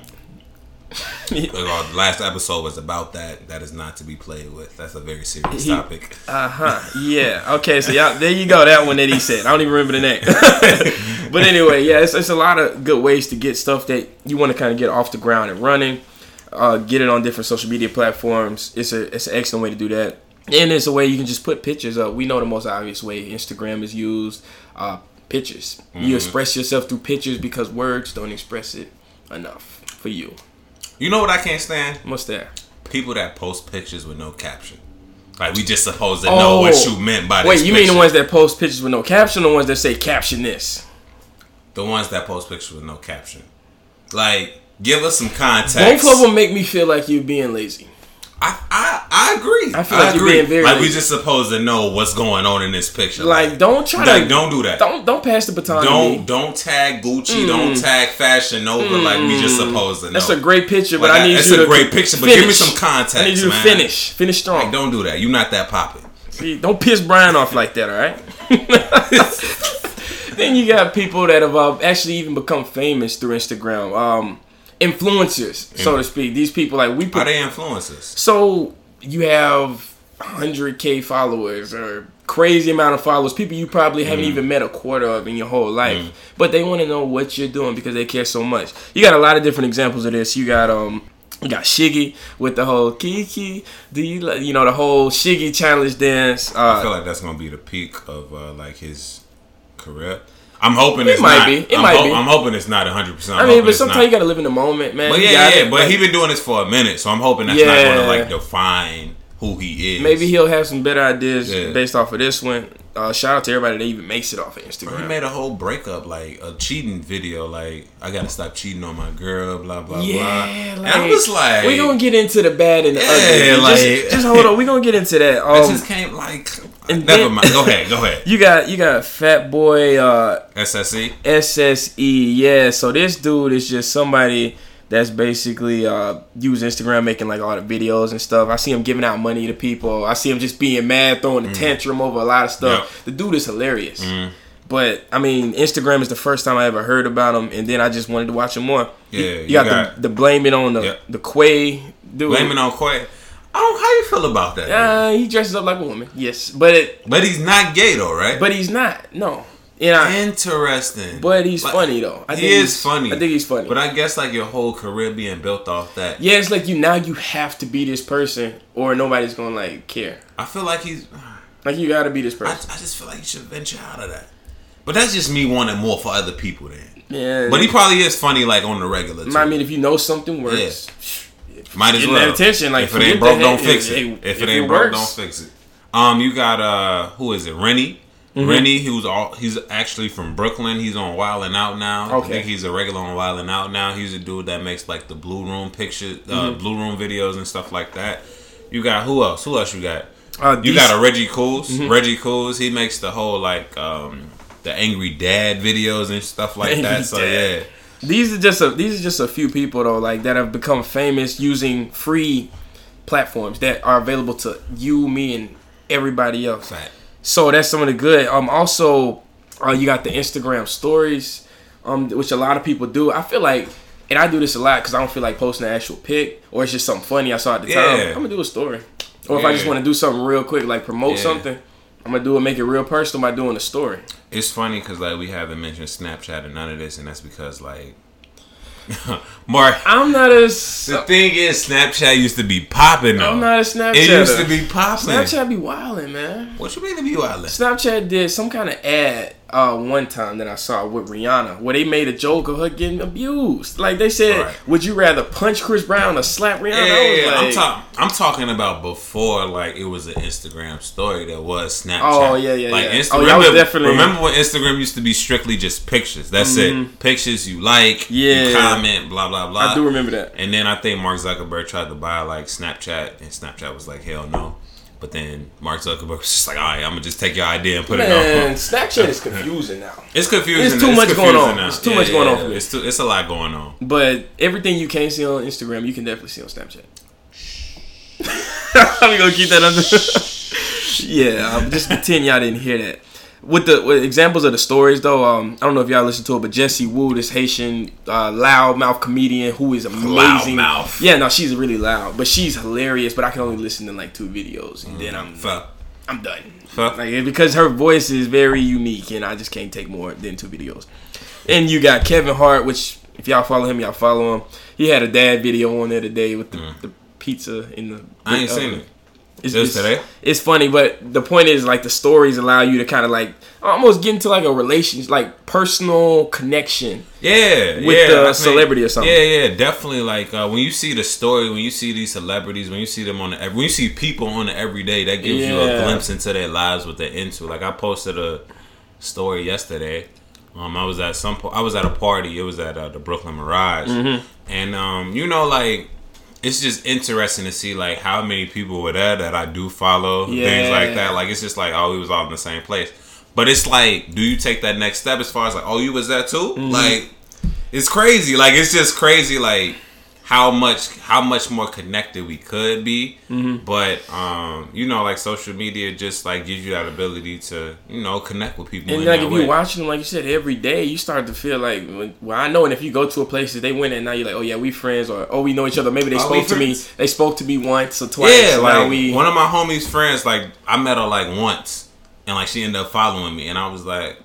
[laughs] our last episode was about that. That is not to be played with. That's a very serious He- topic. Uh huh. [laughs] Yeah. Okay. So y'all, there you go. That one that he said. I don't even remember the name. [laughs] but anyway, yeah, it's, it's a lot of good ways to get stuff that you want to kind of get off the ground and running. Uh, get it on different social media platforms. It's a it's an excellent way to do that. And it's a way you can just put pictures up. We know the most obvious way Instagram is used. Uh, pictures. You express yourself through pictures because words don't express it enough for you. You know what I can't stand? What's that? people that post pictures with no caption. Like we just supposed to know what Oh. you meant by this. Wait, you mean the ones that post pictures with no caption, or the ones that say caption this? the ones that post pictures with no caption? Like, give us some context. Both of them make me feel like you're being lazy. I, I I agree. I feel like you're being very like we just supposed to know what's going on in this picture. Like, don't try like to don't do that. don't don't pass the baton. Don't me. don't tag Gucci. Don't tag Fashion Nova. Like we just supposed to know. Mm. That's a great picture, but Like, I need that's you a to great picture, but give me some context, I need you to man. finish, finish strong. Like, don't do that. You're not that popping. See, don't piss Brian off like that, all right? [laughs] then you got people that have uh, actually even become famous through Instagram, um, influencers, so to speak. These people like we Are put they influencers? So you have 100k followers or crazy amount of followers, people you probably haven't Mm. even met a quarter of in your whole life, but they want to know what you're doing because they care so much. You got a lot of different examples of this. You got um. You got Shiggy with the whole Kiki, do you like, you know, the whole Shiggy challenge dance. I feel Uh, like that's gonna be the peak of uh, like his career. I'm hoping it's might not. be. It I'm, might be. I'm hoping it's not 100. percent I mean, but sometimes you gotta live in the moment, man. But yeah, got yeah, but Like, he been doing this for a minute, so I'm hoping that's not going to like define who he is. maybe he'll have some better ideas Yeah. based off of this one. Uh, shout out to everybody that even makes it off of He made a whole breakup, like a cheating video, like I gotta stop cheating on my girl, blah blah blah. Yeah, and I was like, we gonna get into the bad and the Yeah, ugly. like- just, just hold on, we gonna get into that. I Um, just came like, and never then- mind. Go ahead, go ahead. [laughs] you got you got Fat Boy uh, SSE. SSE. Yeah, so this dude is just somebody that's basically uh, use Instagram making like all the videos and stuff. I see him giving out money to people. I see him just being mad, throwing a tantrum over a lot of stuff. Mm. Yep. Mm. The dude is hilarious. But I mean, Instagram is the first time I ever heard about him, and then I just wanted to watch him more. Yeah, you, you got, got- the, the blaming on the Yep. the Quay dude. Blaming on Quay. Oh, how you feel about that? Uh, he dresses up like a woman, yes, but it, But he's not gay though, right? but he's not. No, and I, Interesting. but he's Like, funny though. I he think is he's- funny. I think he's funny. But I guess like your whole career being built off that. yeah, it's like you now you have to be this person, or nobody's gonna like care. I feel like he's. Like you gotta be this person. I just feel like you should venture out of that. But that's just me wanting more for other people. Then Yeah, But he probably is funny like on the regular. Too. I mean, if you know something works, Might as well. attention, like, if it ain't broke, don't head- fix it. if- it it ain't broke, works. don't fix it. Um, you got uh, who is it? Rennie. Mm-hmm. Rennie, who's all he's actually from Brooklyn. He's on Wild and Out now. Okay. I think he's a regular on Wild and Out now. He's a dude that makes like the Blue Room pictures, uh, Mm-hmm. Blue Room videos and stuff like that. You got who else? Who else you got? Uh, you got a Reggie Couz. Mm-hmm. Reggie Couz. He makes the whole like um, the angry dad videos and stuff like that. So Dad. yeah. These are just a these are just a few people though, like that have become famous using free platforms that are available to you, me, and everybody else. Fact. So that's some of the good. Um, also, uh, you got the Instagram stories, um, which a lot of people do. I feel like, and I do this a lot because I don't feel like posting an actual pic or it's just something funny I saw at the time. I'm gonna do a story, or if I just want to do something real quick, like promote Yeah. something, I'm gonna do it, make it real personal by doing a story. It's funny because like we haven't mentioned Snapchat and none of this, and that's because like [laughs] Mark. I'm not as The thing is, Snapchat used to be popping. Though. I'm not a Snapchat. It used to be popping. Snapchat be wilding, man. What you mean to be wild? Snapchat did some kind of ad uh, one time that I saw with Rihanna where they made a joke of her getting abused. Like they said, Right. would you rather punch Chris Brown or slap Rihanna? Yeah, I yeah, was yeah. I'm like, talking. I'm talking about before, like it was an Instagram story that was Snapchat. Oh, yeah, yeah, like yeah. Insta- Oh, remember, definitely- remember when Instagram used to be strictly just pictures. That's it. Pictures you like, Mm-hmm. Yeah. you comment, blah blah blah. I do remember that. And then I think Mark Zuckerberg tried to buy like Snapchat, and Snapchat was like, hell no. But then Mark Zuckerberg was just like, all right, I'm gonna just take your idea and put Man, it on. Snapchat is confusing now. [laughs] It's confusing. It's too much going on. now. It's too much going on for me. It's too. It's a lot going on. But everything you can't see on Instagram, you can definitely see on Snapchat. [laughs] I'm gonna keep that under. [laughs] yeah, um, just pretend y'all didn't hear that. With the with examples of the stories though, um, I don't know if y'all listened to it, but Jessie Woo, this Haitian uh, loudmouth comedian who is amazing. Loudmouth. Yeah, no, she's really loud, but she's hilarious. But I can only listen to like two videos, and then I'm Fuck. I'm done. Fuck. Like because her voice is very unique, and I just can't take more than two videos. And you got Kevin Hart, which if y'all follow him, y'all follow him. He had a dad video on there today with the, the pizza in the. Mm. I ain't uh, seen it. It's, it's- today? It's funny, but the point is like the stories allow you to kind of like almost get into like a relation, like personal connection. Yeah, with yeah, the I mean, celebrity or something. Yeah, yeah, definitely. Like uh, when you see the story, when you see these celebrities, when you see them on the, when you see people on the everyday, that gives you a glimpse into their lives, what they're into. Like I posted a story yesterday. Um, I was at some, po- I was at a party. It was at uh, the Brooklyn Mirage, Mm-hmm. and um, you know, like it's just interesting to see like how many people were there that I do follow, things like that. Like it's just like oh, we was all in the same place. But it's like, do you take that next step as far as like, oh, you was there too? Mm-hmm. Like, it's crazy. Like, it's just crazy. Like how much how much more connected we could be. Mm-hmm. But um, you know, like social media just like gives you that ability to you know connect with people. And in like if way. you're watching them, like you said, every day, you start to feel like, well, I know. And if you go to a place that they went, and now you're like, oh yeah, we friends, or oh we know each other. Maybe they we spoke to me. They spoke to me once or twice. yeah, like we. one of my homies' friends, like I met her like once, and like she ended up following me, and I was like,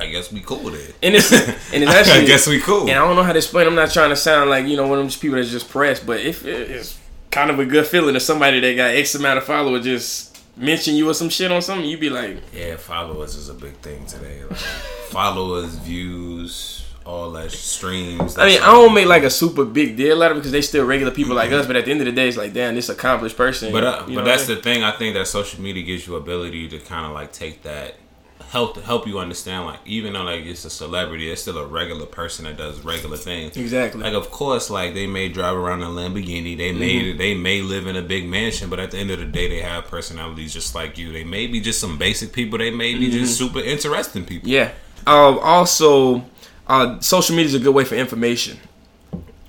I guess we cool then. and it's [laughs] and it's actually. I guess we cool. And I don't know how to explain. I'm not trying to sound like you know one of those people that's just pressed, but if it's kind of a good feeling if somebody that got X amount of followers just mention you or some shit on something, you be like, Yeah, followers is a big thing today. Like, followers, views, all that streams. I mean, I don't make like a super big deal out of it because they still regular people like us. But at the end of the day, it's like, damn, this accomplished person. But uh, you but that's I the thing. I think that social media gives you ability to kind of like take that help help you understand. Like even though like it's a celebrity, it's still a regular person that does regular things. exactly. Like of course, like they may drive around a Lamborghini, they may Mm-hmm. they may live in a big mansion, but at the end of the day, they have personalities just like you. They may be just some basic people. They may be just super interesting people. Mm-hmm. Yeah. Um, also, uh, social media is a good way for information.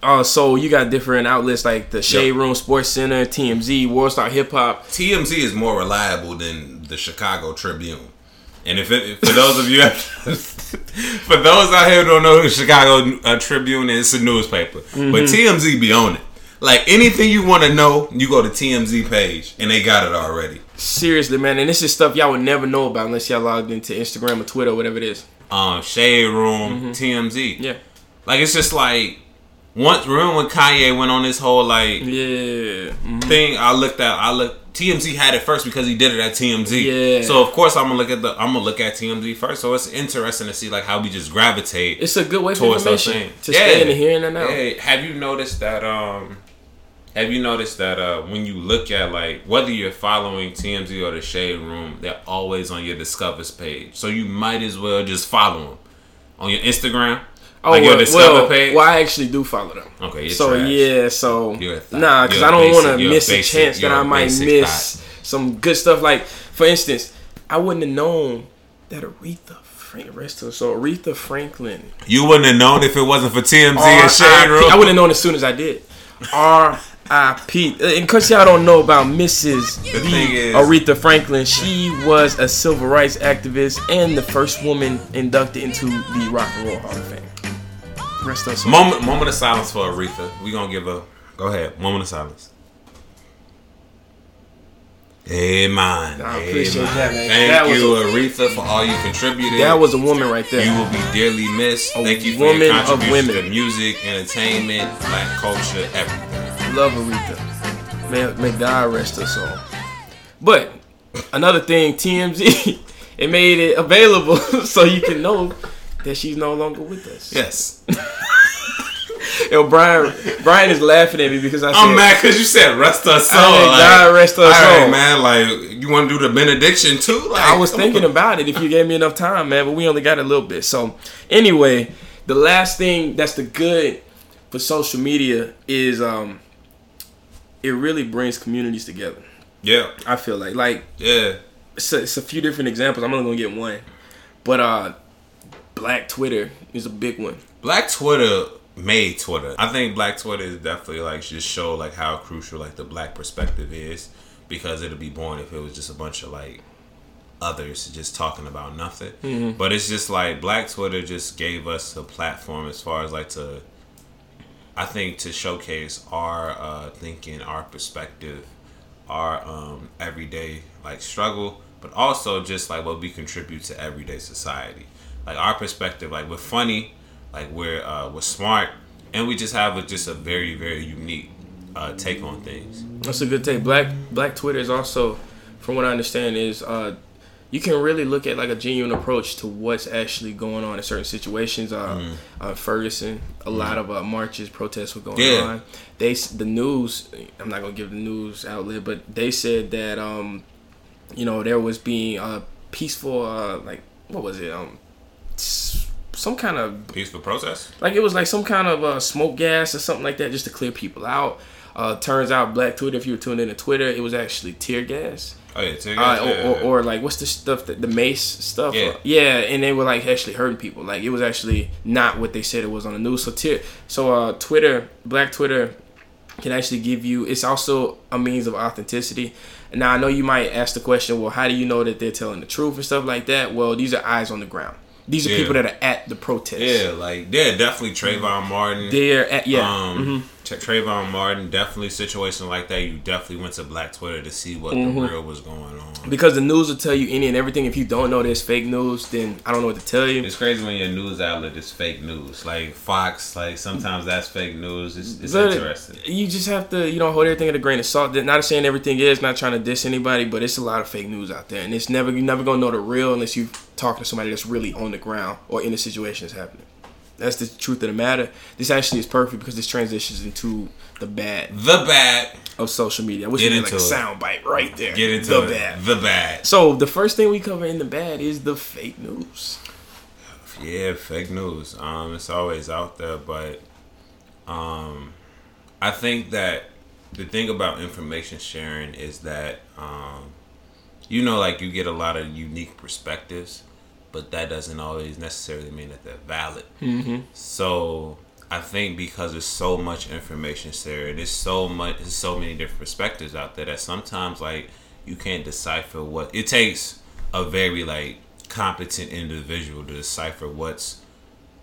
Uh, so you got different outlets like the Shade Yep. Room, Sports Center, TMZ, World Star Hip Hop. TMZ is more reliable than the Chicago Tribune. And if it, for those of you, [laughs] for those out here who don't know who the Chicago uh, Tribune is, it's a newspaper. But TMZ be on it. Like anything you want to know, you go to TMZ page and they got it already. Seriously, man, and this is stuff y'all would never know about unless y'all logged into Instagram or Twitter or whatever it is. Um, Shade Room, TMZ. Yeah. Like it's just like once. Remember when Kanye went on this whole like Yeah. Mhm. thing? I looked at. I looked. TMZ had it first because he did it at TMZ. Yeah. So of course I'm gonna look at the I'm gonna look at TMZ first. So it's interesting to see like how we just gravitate. It's a good way for towards those things. to stay in the here and now. Hey, have you noticed that? Um, have you noticed that uh, when you look at like whether you're following TMZ or the Shade Room, they're always on your Discovers page. So you might as well just follow them on your Instagram. Oh like well, well, well, I actually do follow them. Okay, you're so trash. yeah, so You're a thot. nah, because I don't want to miss a basic- chance that I might miss some good stuff. Like for instance, I wouldn't have known that Aretha Frank rest so Aretha Franklin. You wouldn't have known if it wasn't for TMZ and Shade. Room. I wouldn't have known as soon as I did. R.I.P. In case y'all don't know about Mrs. The B. Aretha Franklin, she was a civil rights activist and the first woman inducted into the Rock and Roll Hall of Fame. Rest soul. Moment, moment of silence for Aretha. We gonna give a. Go ahead. Moment of silence. Amen. I appreciate Amen. that, man. Thank That you, a- Aretha, for all you contributed. That was a woman right there. You will be dearly missed. A Thank you for woman your of women. to music, entertainment, black culture, everything. Love Aretha. May, may God rest her soul. But another thing, TMZ, [laughs] it made it available [laughs] so you can know that she's no longer with us. Yes. [laughs] Yo, Brian, Brian is laughing at me because I said, I'm mad because you said rest her soul. I said, like, God rest her all right, soul. man. Like, you want to do the benediction too? Like, I was thinking about it if you gave me enough time, man, but we only got a little bit. So, anyway, the last thing that's the good for social media is um, it really brings communities together. Yeah. I feel like, like Yeah. it's a, it's a few different examples. I'm only gonna get one, but uh, Black Twitter is a big one. Black Twitter made Twitter. I think Black Twitter is definitely like just show like how crucial like the black perspective is because it'll be boring if it was just a bunch of like others just talking about nothing. But it's just like Black Twitter just gave us a platform as far as like to I think to showcase our uh, thinking, our perspective, our um, everyday like struggle, but also just like what we contribute to everyday society. Like our perspective, like we're funny, like we're uh, we're smart, and we just have a, just a very very unique uh, take on things. That's a good take. Black Black Twitter is also, from what I understand, is uh, you can really look at like a genuine approach to what's actually going on in certain situations. Uh, uh Ferguson, a lot of uh, marches, protests were going Yeah. on. They the news. I'm not gonna give the news outlet, but they said that um, you know, there was being uh peaceful uh like what was it um some kind of Peaceful protest. like it was like some kind of uh, smoke gas or something like that just to clear people out. Uh, turns out Black Twitter, if you were tuned into Twitter, it was actually tear gas. Oh yeah, take Uh, it. or, or, or like what's the stuff that the mace stuff? Yeah. yeah, and they were like actually hurting people. Like it was actually not what they said it was on the news. So tear, so uh, Twitter, Black Twitter, can actually give you. It's also a means of authenticity. Now I know you might ask the question, well, how do you know that they're telling the truth and stuff like that? Well, these are eyes on the ground. These are Yeah. people that are at the protest. yeah, like yeah, definitely Trayvon Martin. They're at yeah. Um, mhm. Tra- Trayvon Martin, definitely situation like that. You definitely went to Black Twitter to see what Mm-hmm. the real was going on. Because the news will tell you any and everything. If you don't know there's fake news, then I don't know what to tell you. It's crazy when your news outlet is fake news. Like Fox, like sometimes that's fake news. It's, it's interesting. You just have to, you know, hold everything at a grain of salt. Not saying everything is, not trying to diss anybody, but it's a lot of fake news out there, and it's never you're never gonna know the real unless you talk to somebody that's really on the ground or in the situation that's happening. That's the truth of the matter. This actually is perfect because this transitions into the bad The bad. of social media. I wish Get had like a into it. sound bite right there. Get into the it. bad. The bad. So the first thing we cover in the bad is the fake news. Yeah, fake news. Um, it's always out there, but um, I think that the thing about information sharing is that um, you know, like you get a lot of unique perspectives, but that doesn't always necessarily mean that they're valid. Mm-hmm. So I think because there's so much information shared, there's so much, there's so many different perspectives out there that sometimes like you can't decipher what it takes. A very like competent individual to decipher what's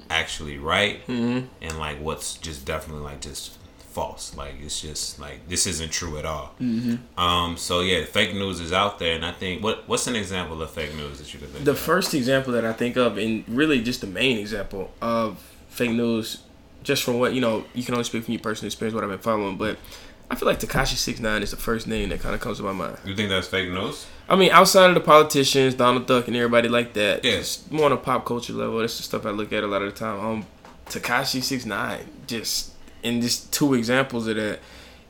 actually right Mm-hmm. and like what's just definitely like just false. Like it's just like this isn't true at all. Mm-hmm. Um. So yeah, fake news is out there, and I think what what's an example of fake news that you could think The of? first example that I think of, and really just the main example of fake news, just from what you know, you can only speak from your personal experience, what I've been following. But I feel like Tekashi Six Nine is the first name that kind of comes to my mind. You think that's fake news? I mean, outside of the politicians, Donald Duck, and everybody like that, Yeah. more on a pop culture level. That's the stuff I look at a lot of the time. Um, Tekashi Six Nine, just and just two examples of that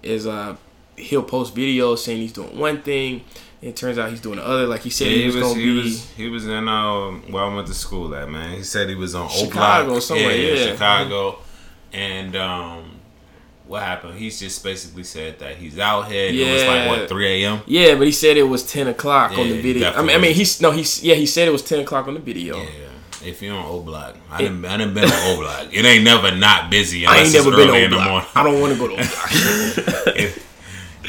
is uh he'll post videos saying he's doing one thing, and it turns out he's doing the other. Like he said, Yeah, he was, gonna he be. was he was in um where I went to school at man. He said he was on Chicago Oak somewhere, yeah. Chicago, and um. What happened? He's just basically said that he's out here. yeah. It was like Yeah. what three a.m. yeah, but he said it was ten o'clock on the video. I mean, I mean, he's no, he's yeah, he said it was ten o'clock on the video. Yeah. If you're on O Block, I didn't, I didn't been on O Block. It ain't never not busy I ain't never been on in the block. morning. I don't want to go to block. [laughs] it,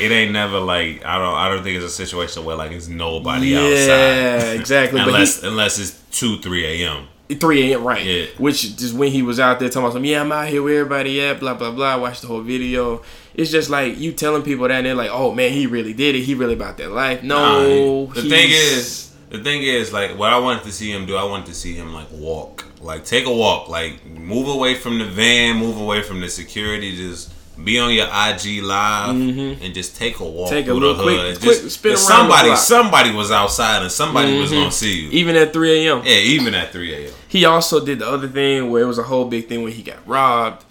it ain't never like I don't I don't think it's a situation where like it's nobody yeah, outside Yeah, exactly. unless unless it's two three a.m. Three a.m. right? Yeah. Which is when he was out there talking about some. Yeah, I'm out here where everybody at. Blah blah blah. Watch the whole video. It's just like you telling people that and they're like, oh man, he really did it. He really about that life. No, Nah, the thing is, the thing is, like, what I wanted to see him do, I wanted to see him like walk, like take a walk, like move away from the van, move away from the security, just be on your IG live and just take a walk Mm-hmm. Take a through little the quick- hood. quick just, spin around somebody. Mm-hmm. somebody was outside and somebody was gonna see you. even at three a.m. Yeah, even at three a.m. He also did the other thing where it was a whole big thing when he got robbed,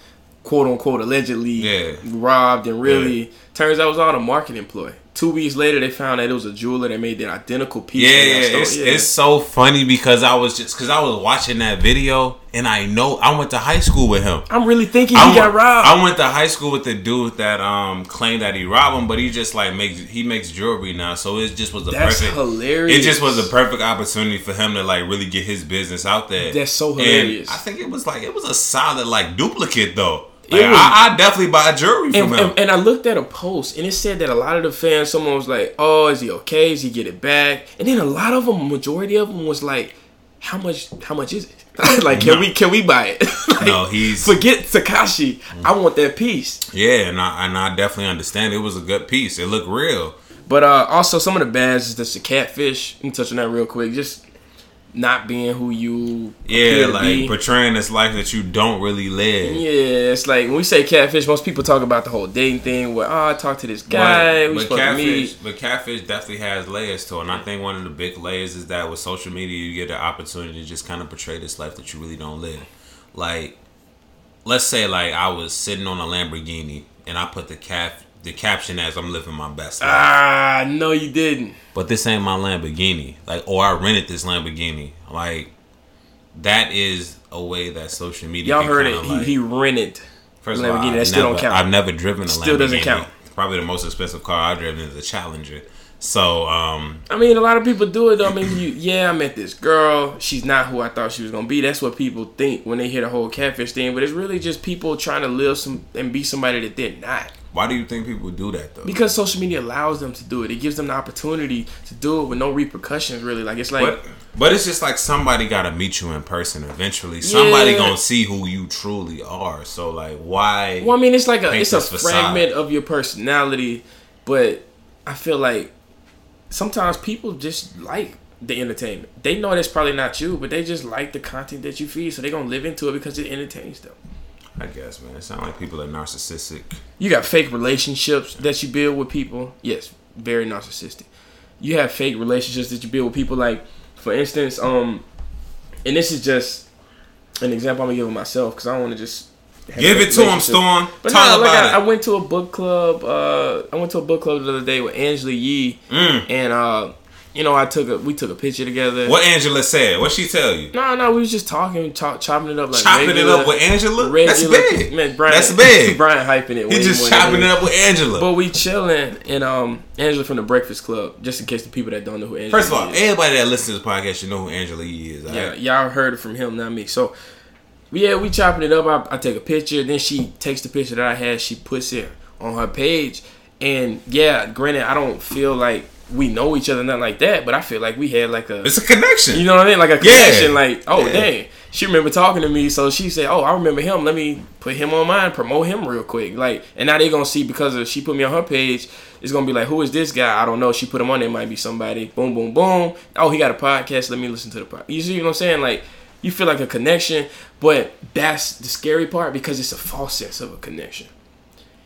quote unquote, allegedly Yeah. robbed, and really turns out it was all a marketing ploy. Two weeks later, they found that it was a jeweler that made the identical piece. Yeah, that got yeah, it's, it's so funny because I was just because I was watching that video and I know I went to high school with him. I'm really thinking I he got robbed. I went to high school with the dude that um claimed that he robbed him, but he just like makes he makes jewelry now, so it just was a That's perfect. hilarious. It just was a perfect opportunity for him to like really get his business out there. That's so And hilarious. I think it was like it was a solid like duplicate though. Like, was- I, I definitely buy jewelry from and, him. and, and I looked at a post and it said that a lot of the fans, someone was like, "Oh, is he okay? Is he get it back?" And then a lot of them, majority of them, was like, "How much? How much is it? [laughs] like, can No. we can we buy it? [laughs] Like, No, he's- forget Tekashi. I want that piece." yeah, and I and I definitely understand. It was a good piece. It looked real. But uh, also some of the bads is just the catfish. Let me touch on that real quick. Just not being who you Yeah, like be. portraying this life that you don't really live. Yeah, it's like when we say catfish, most people talk about the whole dating thing. Where oh, I talked to this guy, But, we but supposed to meet. catfish, but catfish definitely has layers to it. And I think one of the big layers is that with social media, you get the opportunity to just kind of portray this life that you really don't live. Like, let's say like I was sitting on a Lamborghini and I put the cap the caption as I'm living my best life. Ah, no, you didn't. But this ain't my Lamborghini. Like, oh, I rented this Lamborghini. Like, that is a way that social media. Y'all heard it. kinda, He, he rented. First Lamborghini, of all, that I've still never, don't count. I've never driven a Still Lamborghini. Still doesn't count. Probably the most expensive car I've driven is a Challenger. So, um, I mean, a lot of people do it though. I mean, you, yeah, I met this girl. She's not who I thought she was gonna be. That's what people think when they hear the whole catfish thing. But it's really just people trying to live some and be somebody that they're not. Why do you think people do that though? Because social media allows them to do it. It gives them the opportunity to do it with no repercussions. Really, like it's like But but it's just like somebody got to meet you in person eventually. Somebody Yeah. gonna see who you truly are. So like, why? Well, I mean, it's like a it's a facade. fragment of your personality, but I feel like sometimes people just like the entertainment. They know that's probably not you, but they just like the content that you feed, so they're gonna live into it because it entertains them. I guess, man. It sounds like people are narcissistic. You got fake relationships that you build with people. Yes, very narcissistic. You have fake relationships that you build with people. Like, for instance, um, and this is just an example I'm gonna give myself because I don't want to just have Give it to him. Storm. But Talk no, like about I, I went to a book club. Uh, I went to a book club the other day with Angela Yee, Mm. and uh, you know, I took a we took a picture together. What Angela said? What she tell you? No, no, we was just talking, talk, chopping it up like Chopping regular, it up with Angela? regular- That's big. Man, Brian, That's big. [laughs] Brian hyping it. He just chopping it up with Angela. But we chilling, and um, Angela from the Breakfast Club. Just in case the people that don't know who Angela. First of all, is. everybody that listens to this podcast should know who Angela is. yeah, y'all heard it from him, not me. So, yeah, we chopping it up. I, I take a picture, then she takes the picture that I had. She puts it on her page, and yeah, granted, I don't feel like we know each other, nothing like that. But I feel like we had like a, It's a connection. you know what I mean, like a Yeah. connection. Like, oh Yeah. dang, she remember talking to me, so she said, oh, I remember him. Let me put him on mine, promote him real quick. Like, and now they're gonna see because of she put me on her page. It's gonna be like, who is this guy? I don't know. She put him on there. Might be somebody. Boom, boom, boom. Oh, he got a podcast. Let me listen to the podcast. You see what I'm saying? Like, you feel like a connection, but that's the scary part because it's a false sense of a connection.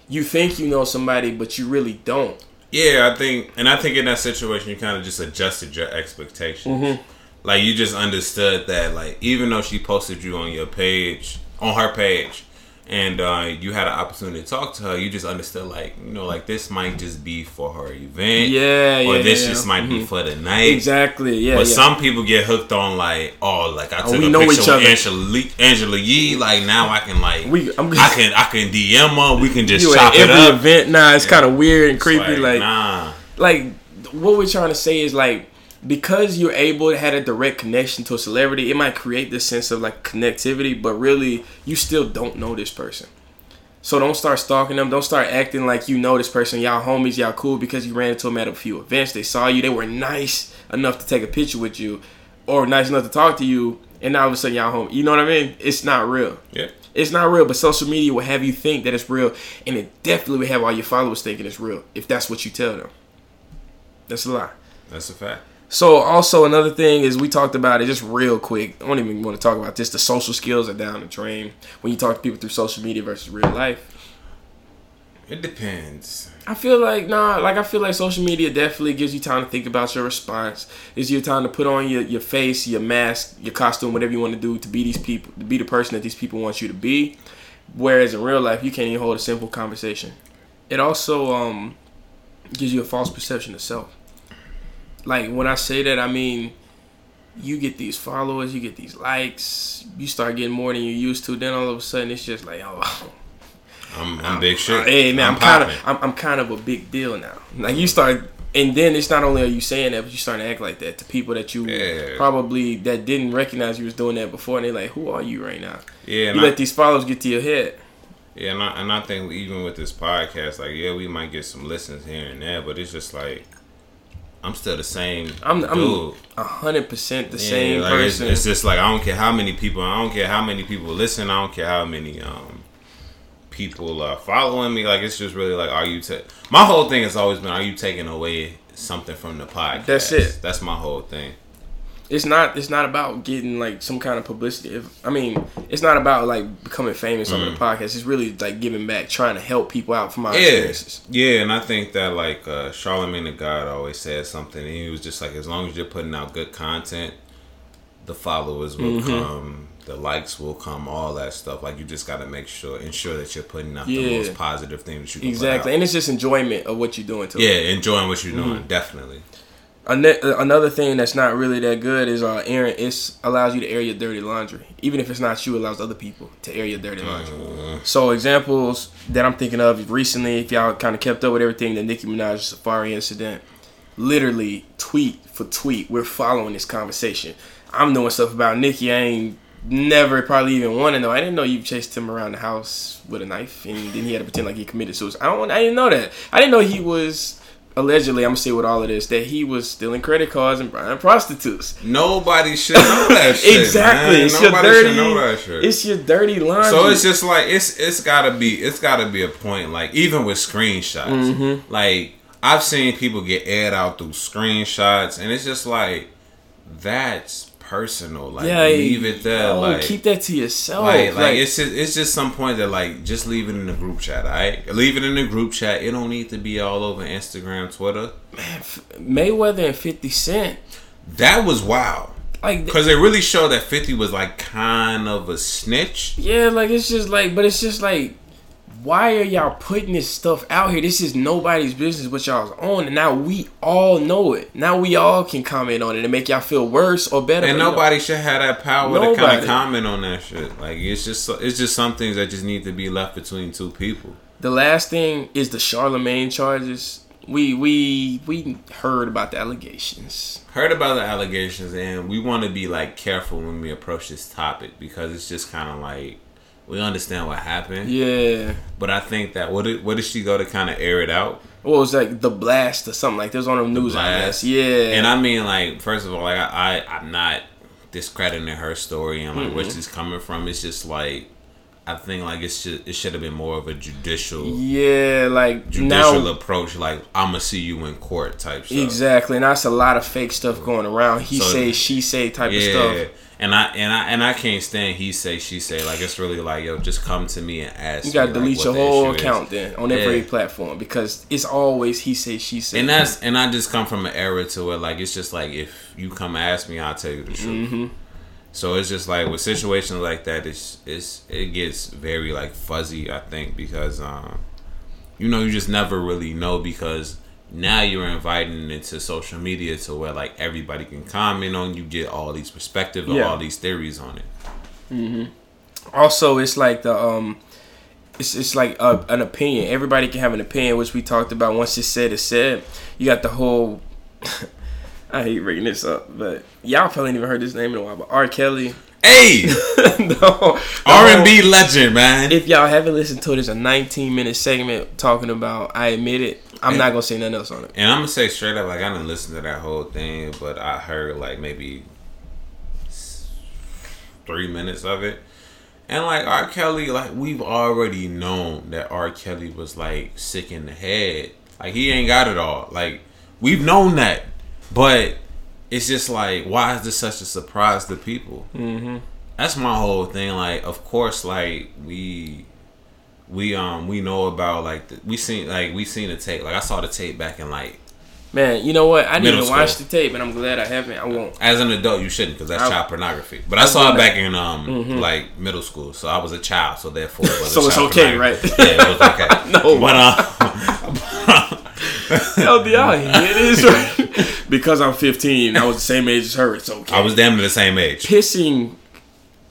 you think you know somebody, but you really don't. Yeah, I think, and I think in that situation, you kind of just adjusted your expectations. Mm-hmm. Like you just understood that, like even though she posted you on your page, on her page, and uh, you had an opportunity to talk to her, you just understood, like you know, like this might just be for her event, Yeah, or yeah, this yeah. just might be Mhm. for the night. Exactly. Yeah. But yeah. some people get hooked on like, oh, like I took we a know picture with. Angela, Angela Yee. Like now I can like, We- I'm- I [laughs] can I can DM her. We can just chop at it every up. event. Nah, it's kind of weird and creepy. Like, nah, like what we're trying to say is like because you're able to have a direct connection to a celebrity, it might create this sense of like connectivity, but really you still don't know this person. So don't start stalking them. Don't start acting like you know this person. Y'all homies, y'all cool because you ran into them at a few events. They saw you. They were nice enough to take a picture with you, or nice enough to talk to you, and now all of a sudden y'all home. You know what I mean? It's not real. yeah. It's not real, but social media will have you think that it's real, and it definitely will have all your followers thinking it's real if that's what you tell them. That's a lie. That's a fact. So also another thing is we talked about it just real quick. I don't even want to talk about this. The social skills are down the drain when you talk to people through social media versus real life. It depends. I feel like nah, like I feel like social media definitely gives you time to think about your response. Gives your time to put on your, your face, your mask, your costume, whatever you want to do to be these people, to be the person that these people want you to be. Whereas in real life, you can't even hold a simple conversation. It also um gives you a false perception of self. Like when I say that, I mean you get these followers, you get these likes, you start getting more than you used to. Then all of a sudden, it's just like, oh, [laughs] I'm, I'm big shit. Hey man, I'm, I'm kind of. I'm, I'm kind of a big deal now. Like you start, and then it's not only are you saying that, but you starting to act like that to people that you Yeah. probably that didn't recognize you was doing that before, and they're like, "Who are you right now?" Yeah, You I, let these followers get to your head. yeah, and I, and I think even with this podcast, like, yeah, we might get some listens here and there, but it's just like I'm still the same I'm a hundred percent the Yeah, same like it's, person. it's just like I don't care how many people. I don't care how many people listen. I don't care how many um people are following me. Like it's just really like, are you? Ta- my whole thing has always been, are you taking away something from the podcast? That's it. That's my whole thing. It's not it's not about getting like some kind of publicity. If, I mean, it's not about like becoming famous on the podcast. It's really like giving back, trying to help people out from my Mm. Yeah, experiences. yeah, and I think that like uh, Charlemagne the God always said something. And he was just like, as long as you're putting out good content, the followers will Mm-hmm. come, the likes will come, all that stuff. Like you just got to make sure, ensure that you're putting out Yeah. the most positive thing that you can. Exactly, and it's just enjoyment of what you're doing to it. Yeah, enjoying what you're Mm-hmm. doing, definitely. Ano- Another thing that's not really that good is uh, airing. It allows you to air your dirty laundry, even if it's not you. It allows other people to air your dirty laundry. So examples that I'm thinking of recently, if y'all kind of kept up with everything, the Nicki Minaj Safaree incident, literally tweet for tweet, we're following this conversation. I'm knowing stuff about Nicki. I ain't never probably even want to know. I didn't know you chased him around the house with a knife, and then he had to pretend like he committed suicide. I don't. I didn't know that. I didn't know he was allegedly. I'm gonna say with all of this that he was stealing credit cards and buying prostitutes. Nobody should know that [coughs] shit. exactly. man. It's Nobody your should dirty. know that shit. It's your dirty laundry. So it's just like it's it's gotta be it's gotta be a point like even with screenshots Mm-hmm. like I've seen people get aired out through screenshots and it's just like that's personal like yeah, leave it there no, like keep that to yourself. like, like it's just it's just some point that like just leave it in the group chat alright leave it in the group chat it don't need to be all over Instagram Twitter Man, Mayweather and Fifty Cent. that was wild Like because it really showed that 50 was like kind of a snitch Yeah, like it's just like, but it's just like, why are y'all putting this stuff out here? This is nobody's business but y'all's own, and now we all know it. Now we all can comment on it and make y'all feel worse or better. And nobody should have that power to kind of comment on that shit. Like it's just it's just some things that just need to be left between two people. the last thing is the Charlemagne charges. We we we heard about the allegations. Heard about the allegations, and we want to be like careful when we approach this topic because it's just kind of like we understand what happened, Yeah. but I think that what did what did she go to kind of air it out? What was like the blast or something like? There's on the news. Blast. Yeah. And I mean, like first of all, like I, I I'm not discrediting her story and like where Mm-hmm. she's coming from. It's just like I think like it should it should have been more of a judicial Yeah, like judicial now approach. Like I'm gonna see you in court type stuff. exactly, and that's a lot of fake stuff going around. He So- say, she say type Yeah, of stuff. and I and I and I can't stand he say she say. Like it's really like yo, just come to me and ask. You gotta me, like, delete what your whole issue is. account then on every Yeah. platform because it's always he say, she say. And that's and I just come from an era to where like it's just like if you come ask me, I'll tell you the truth. Mm-hmm. So it's just like with situations like that, it's it's it gets very like fuzzy. I think because um, you know you just never really know because now you're inviting it into social media to where like everybody can comment on you, get all these perspectives Yeah. all these theories on it. also it's like the um it's, it's like a, an opinion everybody can have an opinion which we talked about once it's said it's said you got the whole [laughs] i hate bringing this up but y'all probably ain't even heard this name in a while but r kelly [laughs] Hey, [laughs] the R and B legend, man. if y'all haven't listened to it it's a 19 minute segment talking about i admit it i'm not gonna say nothing else on it And I'm gonna say straight up, like I didn't listen to that whole thing, but I heard like maybe three minutes of it. And like R. Kelly, like we've already known that R. Kelly was like sick in the head. Like he ain't got it all. Like we've known that, but it's just like why is this such a surprise to people? Mm-hmm. That's my whole thing. Like of course, like we we um we know about like the, we seen like we seen the tape. Like I saw the tape back in like man you know what i didn't even watch the tape and i'm glad i haven't i won't as an adult you shouldn't because that's I- child pornography. But I saw it back in um like middle school, so I was a child, so therefore it was [laughs] So it's okay, right? Yeah, it was okay. [laughs] No. but uh, [laughs] LDI, it is right. Because I'm 15, I was the same age as her. It's okay. I was damn near the same age. pissing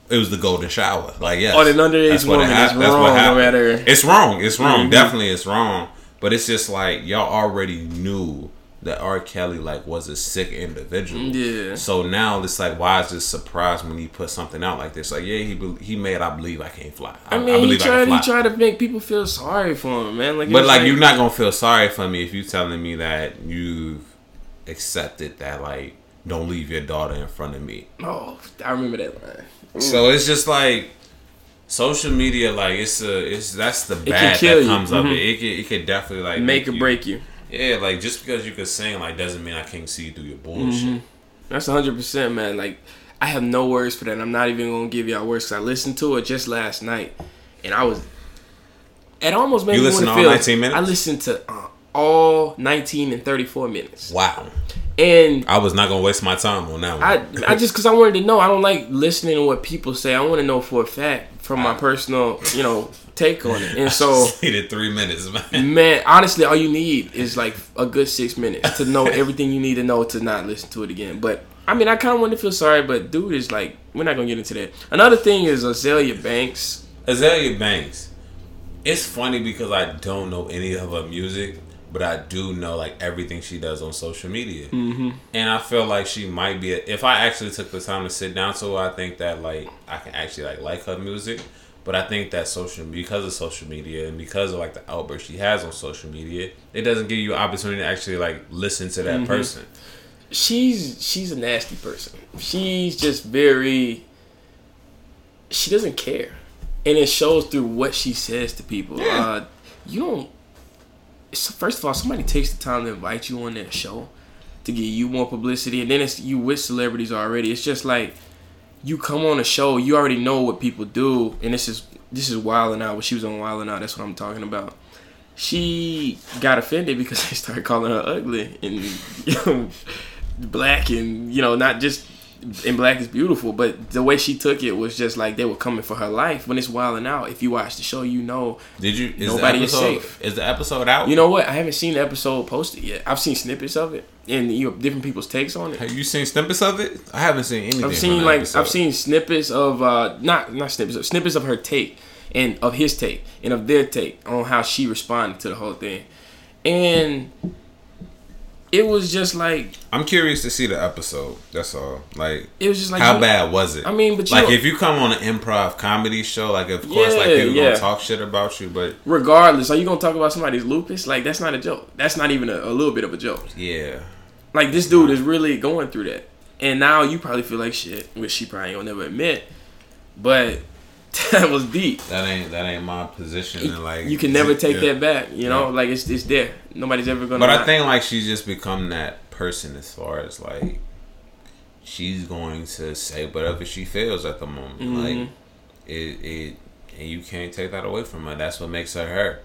It was the golden shower. Like yes, on an underage woman that's what wrong. No happened. matter. It's wrong. It's wrong. Mhm. Definitely, it's wrong. But it's just like y'all already knew that R. Kelly like was a sick individual. Yeah. So now it's like, why is this surprise when he put something out like this? Like, yeah, he be- he made I believe I can't fly. I mean, he believe I tried. can He tried to make people feel sorry for him, man. Like, But was like, you're not gonna feel sorry for me if you're telling me that you've accepted that like don't leave your daughter in front of me. Oh, I remember that line. So it's just like social media, like it's a it's that's the bad that you. comes of Mhm. it. It could it could definitely like Make or you- break you. Yeah, like just because you could sing like doesn't mean I can't see you through your bullshit. Mm-hmm. That's 100, percent man. Like, I have no words for that. I'm not even gonna give y'all words. Cause I listened to it just last night, and I was. It almost made You me listened want to to all feel. 19 minutes? I listened to uh, all 19 and 34 minutes, Wow, and I was not gonna waste my time on that one. I, I [laughs] just because I wanted to know. I don't like listening to what people say. I want to know for a fact from my personal, you know, take on it. And [laughs] so, needed three minutes, man. man, honestly, all you need is like a good six minutes to know [laughs] everything you need to know to not listen to it again. But I mean, I kind of want to feel sorry, but dude is like, we're not gonna get into that. Another thing is Azealia Banks. Azealia Banks. It's funny because I don't know any of her music, but I do know like everything she does on social media. Mm-hmm. And I feel like she might be. A, if I actually took the time to sit down to her, I think that like I can actually like like her music. But I think that social because of social media and because of like the outburst she has on social media, it doesn't give you an opportunity to actually like listen to that person. She's she's a nasty person. She's just very. She doesn't care, and it shows through what she says to people. Yeah. Uh, you don't. First of all, somebody takes the time to invite you on their show to get you more publicity, and then it's you with celebrities already. It's just like you come on a show, you already know what people do, and this is this is Wild and Out. When she was on Wild and Out, that's what I'm talking about. She got offended because [laughs] they started calling her ugly and [laughs] you know, black, and you know, not just and black is beautiful, but the way she took it was just like they were coming for her life. When it's Wild and Out, if you watch the show, you know Did you? Is Nobody the is safe. Is the episode out? You know what? I haven't seen the episode posted yet. I've seen snippets of it and you know different people's takes on it. Have you seen snippets of it? I haven't seen anything. I've seen like episode. I've seen snippets of uh not not snippets snippets of her take and of his take and of their take on how she responded to the whole thing, and it was just like I'm curious to see the episode. That's all. Like, it was just like how bad was it? I mean, but like if you come on an improv comedy show, like of course, like Yeah, people yeah. gonna talk shit about you, but Regardless, are you gonna talk about somebody's lupus? Like that's not a joke. That's not even a, a little bit of a joke. yeah, Like this dude is really going through that, and now you probably feel like shit, which she probably ain't gonna never admit. But that was deep. That ain't that ain't my position. And like You can never take yeah. that back. You know, Yeah. like it's it's there. Nobody's ever gonna. But I think like she's just become that person as far as like she's going to say whatever she feels at the moment. Mhm. Like it it and you can't take that away from her. That's what makes her her.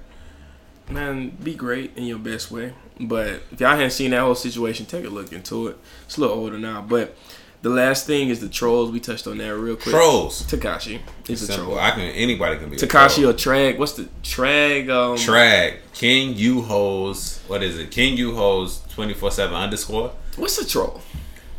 man, be great in your best way. But if y'all hadn't seen that whole situation, take a look into it. It's a little older now, but the last thing is the trolls. We touched on that real quick. Trolls. Tekashi is a troll. I can anybody can be a Tekashi or Trag. What's the Trag? Um, Trag. King U hoes what is it? King U hoes twenty four seven underscore. What's a troll?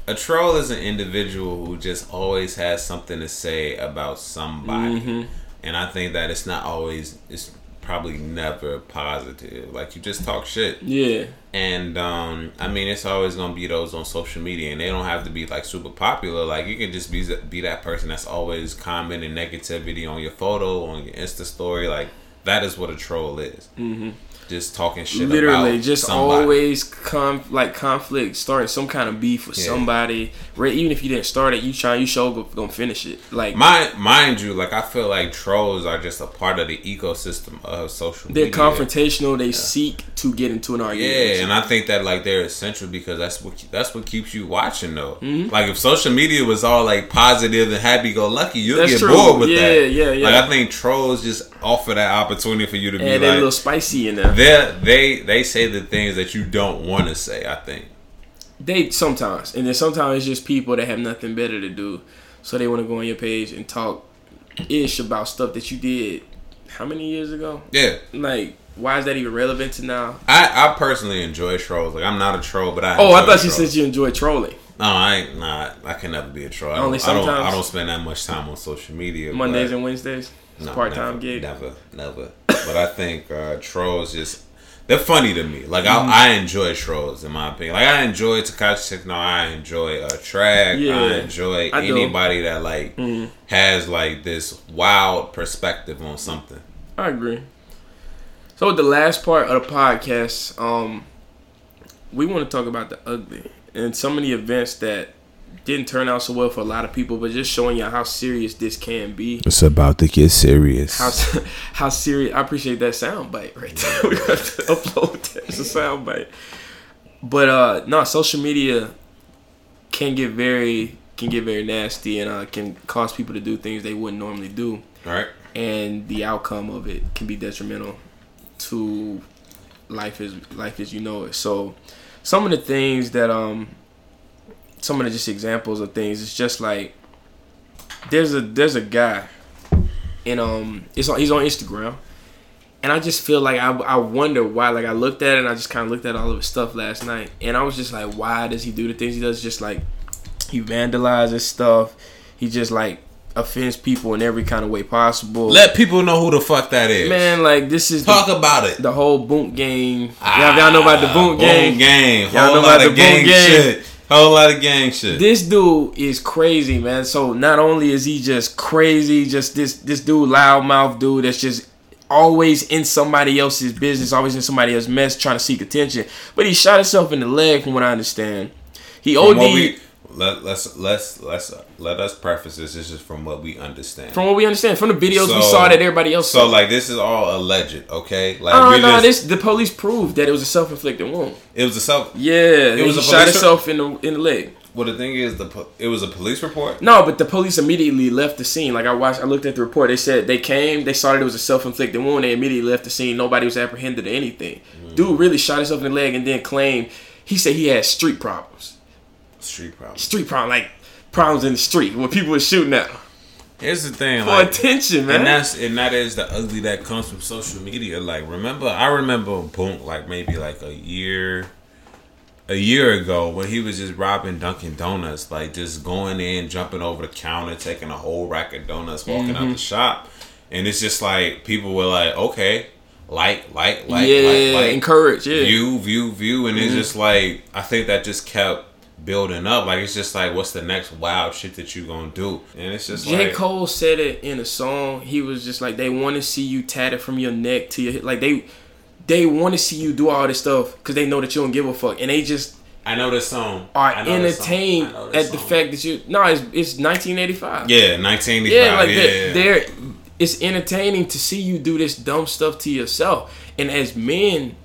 A troll is an individual who just always has something to say about somebody. Mhm. And I think that it's not always it's probably never positive. Like you just talk shit. Yeah. And um I mean it's always gonna be those on social media and they don't have to be like super popular. Like you can just be be that person that's always commenting negativity on your photo, on your Insta story. Like that is what a troll is. hmm Just talking shit Literally, just somebody. always come like conflict, starting some kind of beef with Yeah. somebody. Right? Even if you didn't start it, you try, you show go, gonna finish it. Like Mind, mind you, like I feel like trolls are just a part of the ecosystem of social media. they're media. confrontational. They seek to get into an argument. Yeah, and I think that like they're essential because that's what that's what keeps you watching though. Mhm. Like if social media was all like positive and happy go lucky, you'll That's get true. bored with Yeah, that. yeah, yeah. yeah. Like I think trolls just offer that opportunity for you to be and they're a little spicy in there. They they they say the things that you don't want to say. I think. They sometimes, and then sometimes it's just people that have nothing better to do, so they want to go on your page and talk ish about stuff that you did. How many years ago? Yeah, Like, why is that even relevant to now? I I personally enjoy trolls. Like I'm not a troll, but I Oh, I thought you said you enjoy trolling. No, I ain't. Nah, I can never be a troll. I don't, Only I don't. sometimes? I don't spend that much time on social media. Mondays and Wednesdays. It's No, part time gig. Never, never. but I think uh, trolls just they're funny to me. Like Mm-hmm. I, I enjoy trolls in my opinion. Like I enjoy Tekashi No, I enjoy uh, Tariq. Yeah, I enjoy I anybody that like Mhm. has like this wild perspective on something. I agree. So the last part of the podcast, um, we want to talk about the ugly and some of the events that didn't turn out so well for a lot of people, but just showing you how serious this can be. It's about to get serious. How [laughs] how serious? I appreciate that sound bite right there. [laughs] we got to upload that as a sound bite. But uh, no, social media can get very can get very nasty and uh, can cause people to do things they wouldn't normally do right? and the outcome of it can be detrimental to life as life as you know it. So some of the things that um some of the just examples of things it's just like there's a there's a guy and um it's on he's on Instagram and I just feel like I, I wonder why like I looked at it and I just kind of looked at all of his stuff last night and I was just like why does he do the things he does just like he vandalizes stuff he just like offends people in every kind of way possible Let people know who the fuck that is. Man, like this is talk the, about it. the whole boot game. y'all, y'all know about the boot Ah, game. gang. Y'all Whole know about the gang game. shit. Whole lot of gang shit. This dude is crazy, man. So not only is he just crazy, just this this dude loudmouth dude that's just always in somebody else's business, always in somebody else's mess, trying to seek attention. But he shot himself in the leg, from what I understand. He OD let, let's let's let's let us preface this. This is from what we understand. from what we understand from the videos we saw that everybody else so saw. like this is all alleged, okay? Like Oh no! just- This the police proved that it was a self inflicted wound. it was a self. Yeah, It was he a shot himself in the in the leg. Well, the thing is, the po- it was a police report. No, but the police immediately left the scene. Like I watched, I looked at the report. They said they came, they saw that it was a self-inflicted wound. They immediately left the scene. Nobody was apprehended or anything. Mm. Dude really shot himself in the leg and then claimed he said he had street problems. Street problem. Street problem, like problems in the street where people were shooting at. Here's the thing, for like, attention, man. and that's and that is the ugly that comes from social media. Like, remember, I remember Boom, like maybe like a year, a year ago when he was just robbing Dunkin' Donuts, like just going in, jumping over the counter, taking a whole rack of donuts, walking Mm-hmm. out the shop, and it's just like people were like, okay, like, like, like, yeah, like, like, encourage. Yeah, view, view, view, and Mm-hmm. it's just like I think that just kept building up. Like it's just like, what's the next wild shit that you gonna do? And it's just J. like, Cole said it in a song. He was just like, they want to see you tatted from your neck to your like they they want to see you do all this stuff because they know that you don't give a fuck, and they just I know this song. are I know this song. entertained this at the fact that you no, it's it's 1985. Yeah, 1985. Yeah, like yeah, they're, they're it's entertaining to see you do this dumb stuff to yourself. And as men,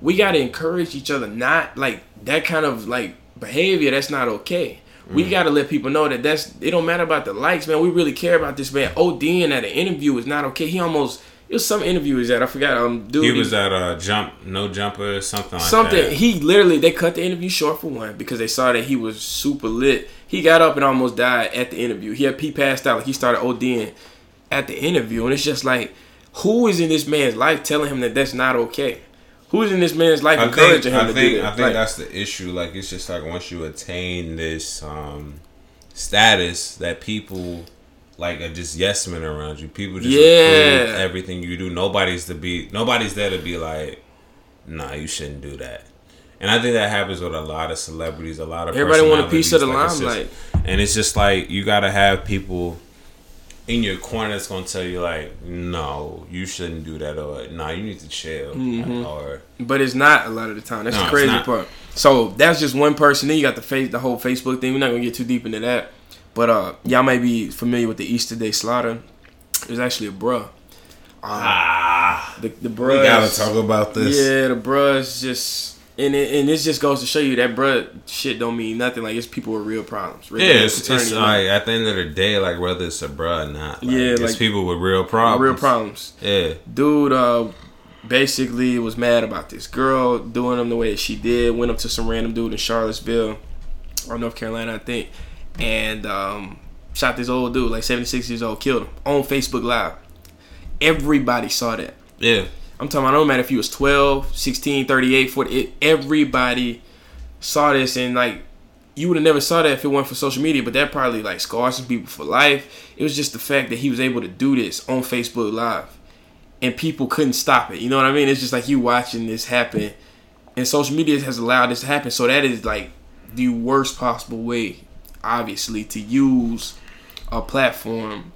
we gotta encourage each other. Not like that kind of like behavior. That's not okay. Mm. We gotta let people know that that's it. Don't matter about the likes, man. We really care about this man. ODing at an interview is not okay. He almost it was some interviews that I forgot. Um, dude, He was at a jump, no jumper, something like something. that. He literally they cut the interview short for one because they saw that he was super lit. He got up and almost died at the interview. He had he passed out like he started ODing at the interview, and it's just like, who is in this man's life telling him that that's not okay? Who's in this man's life I think, encouraging him I to think, do that? I think Like, that's the issue. Like, it's just like once you attain this um, status that people like are just yes men around you. People just Yeah. approve everything you do. Nobody's to be. Nobody's there to be like, nah, you shouldn't do that. And I think that happens with a lot of celebrities. A lot of Everybody want a piece of the. Like, limelight. and it's just like you gotta have people in your corner that's gonna tell you like, no, you shouldn't do that, or nah, you need to chill, Mm-hmm. or but it's not a lot of the time. That's No, the crazy part. So that's just one person. Then you got the face, the whole Facebook thing. We're not gonna get too deep into that. But uh, y'all may be familiar with the Easter Day slaughter. It was actually a bruh. ah, The the we gotta talk about this. Yeah, the bruh's just and it, and this just goes to show you that bruh shit don't mean nothing. Like it's people with real problems. Real Yeah, it's, it's like at the end of the day, like whether it's a bruh or not, like, Yeah, it's like- people with real problems. real problems. Yeah, Dude, uh, basically was mad about this girl doing him the way that she did. Went up to some random dude in Charlottesville or North Carolina, I think, and um, shot this old dude, like seventy six years old, killed him on Facebook Live. Everybody saw that. yeah. I'm talking about no matter if he was 12, 16, 38, 40, it, everybody saw this and like you would have never saw that if it weren't for social media, but that probably like scarred some people for life. It was just the fact that he was able to do this on Facebook Live and people couldn't stop it. You know what I mean? It's just like you watching this happen and social media has allowed this to happen. So that is like the worst possible way, obviously, to use a platform.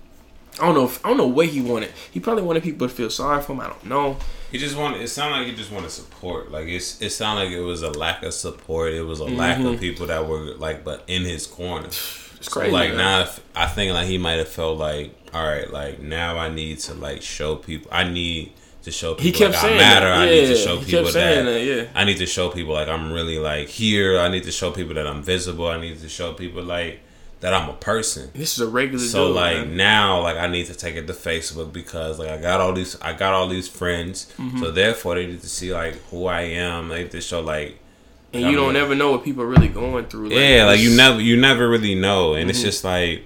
I don't know. If, I don't know what he wanted. He probably wanted people to feel sorry for him. I don't know. He just wanted. It sounded like he just wanted support. Like it's. It sounded like it was a lack of support. It was a lack of people that were like, but in his corner. [sighs] It's So Mm-hmm. crazy. like man. now, I think like he might have felt like, all right, like now I need to like show people. I need to show people He kept like, saying I matter. that. I need to show people that. that, yeah. I need to show people like I'm really like here. I need to show people that I'm visible. I need to show people like that I'm a person. This is a regular So dude, like man. now, like I need to take it to Facebook because like I got all these, I got all these friends. Mm-hmm. So therefore, they need to see like who I am. They need to show like, and you don't like- ever know what people are really going through. yeah, like you never, you never really know. And Mm-hmm. it's just like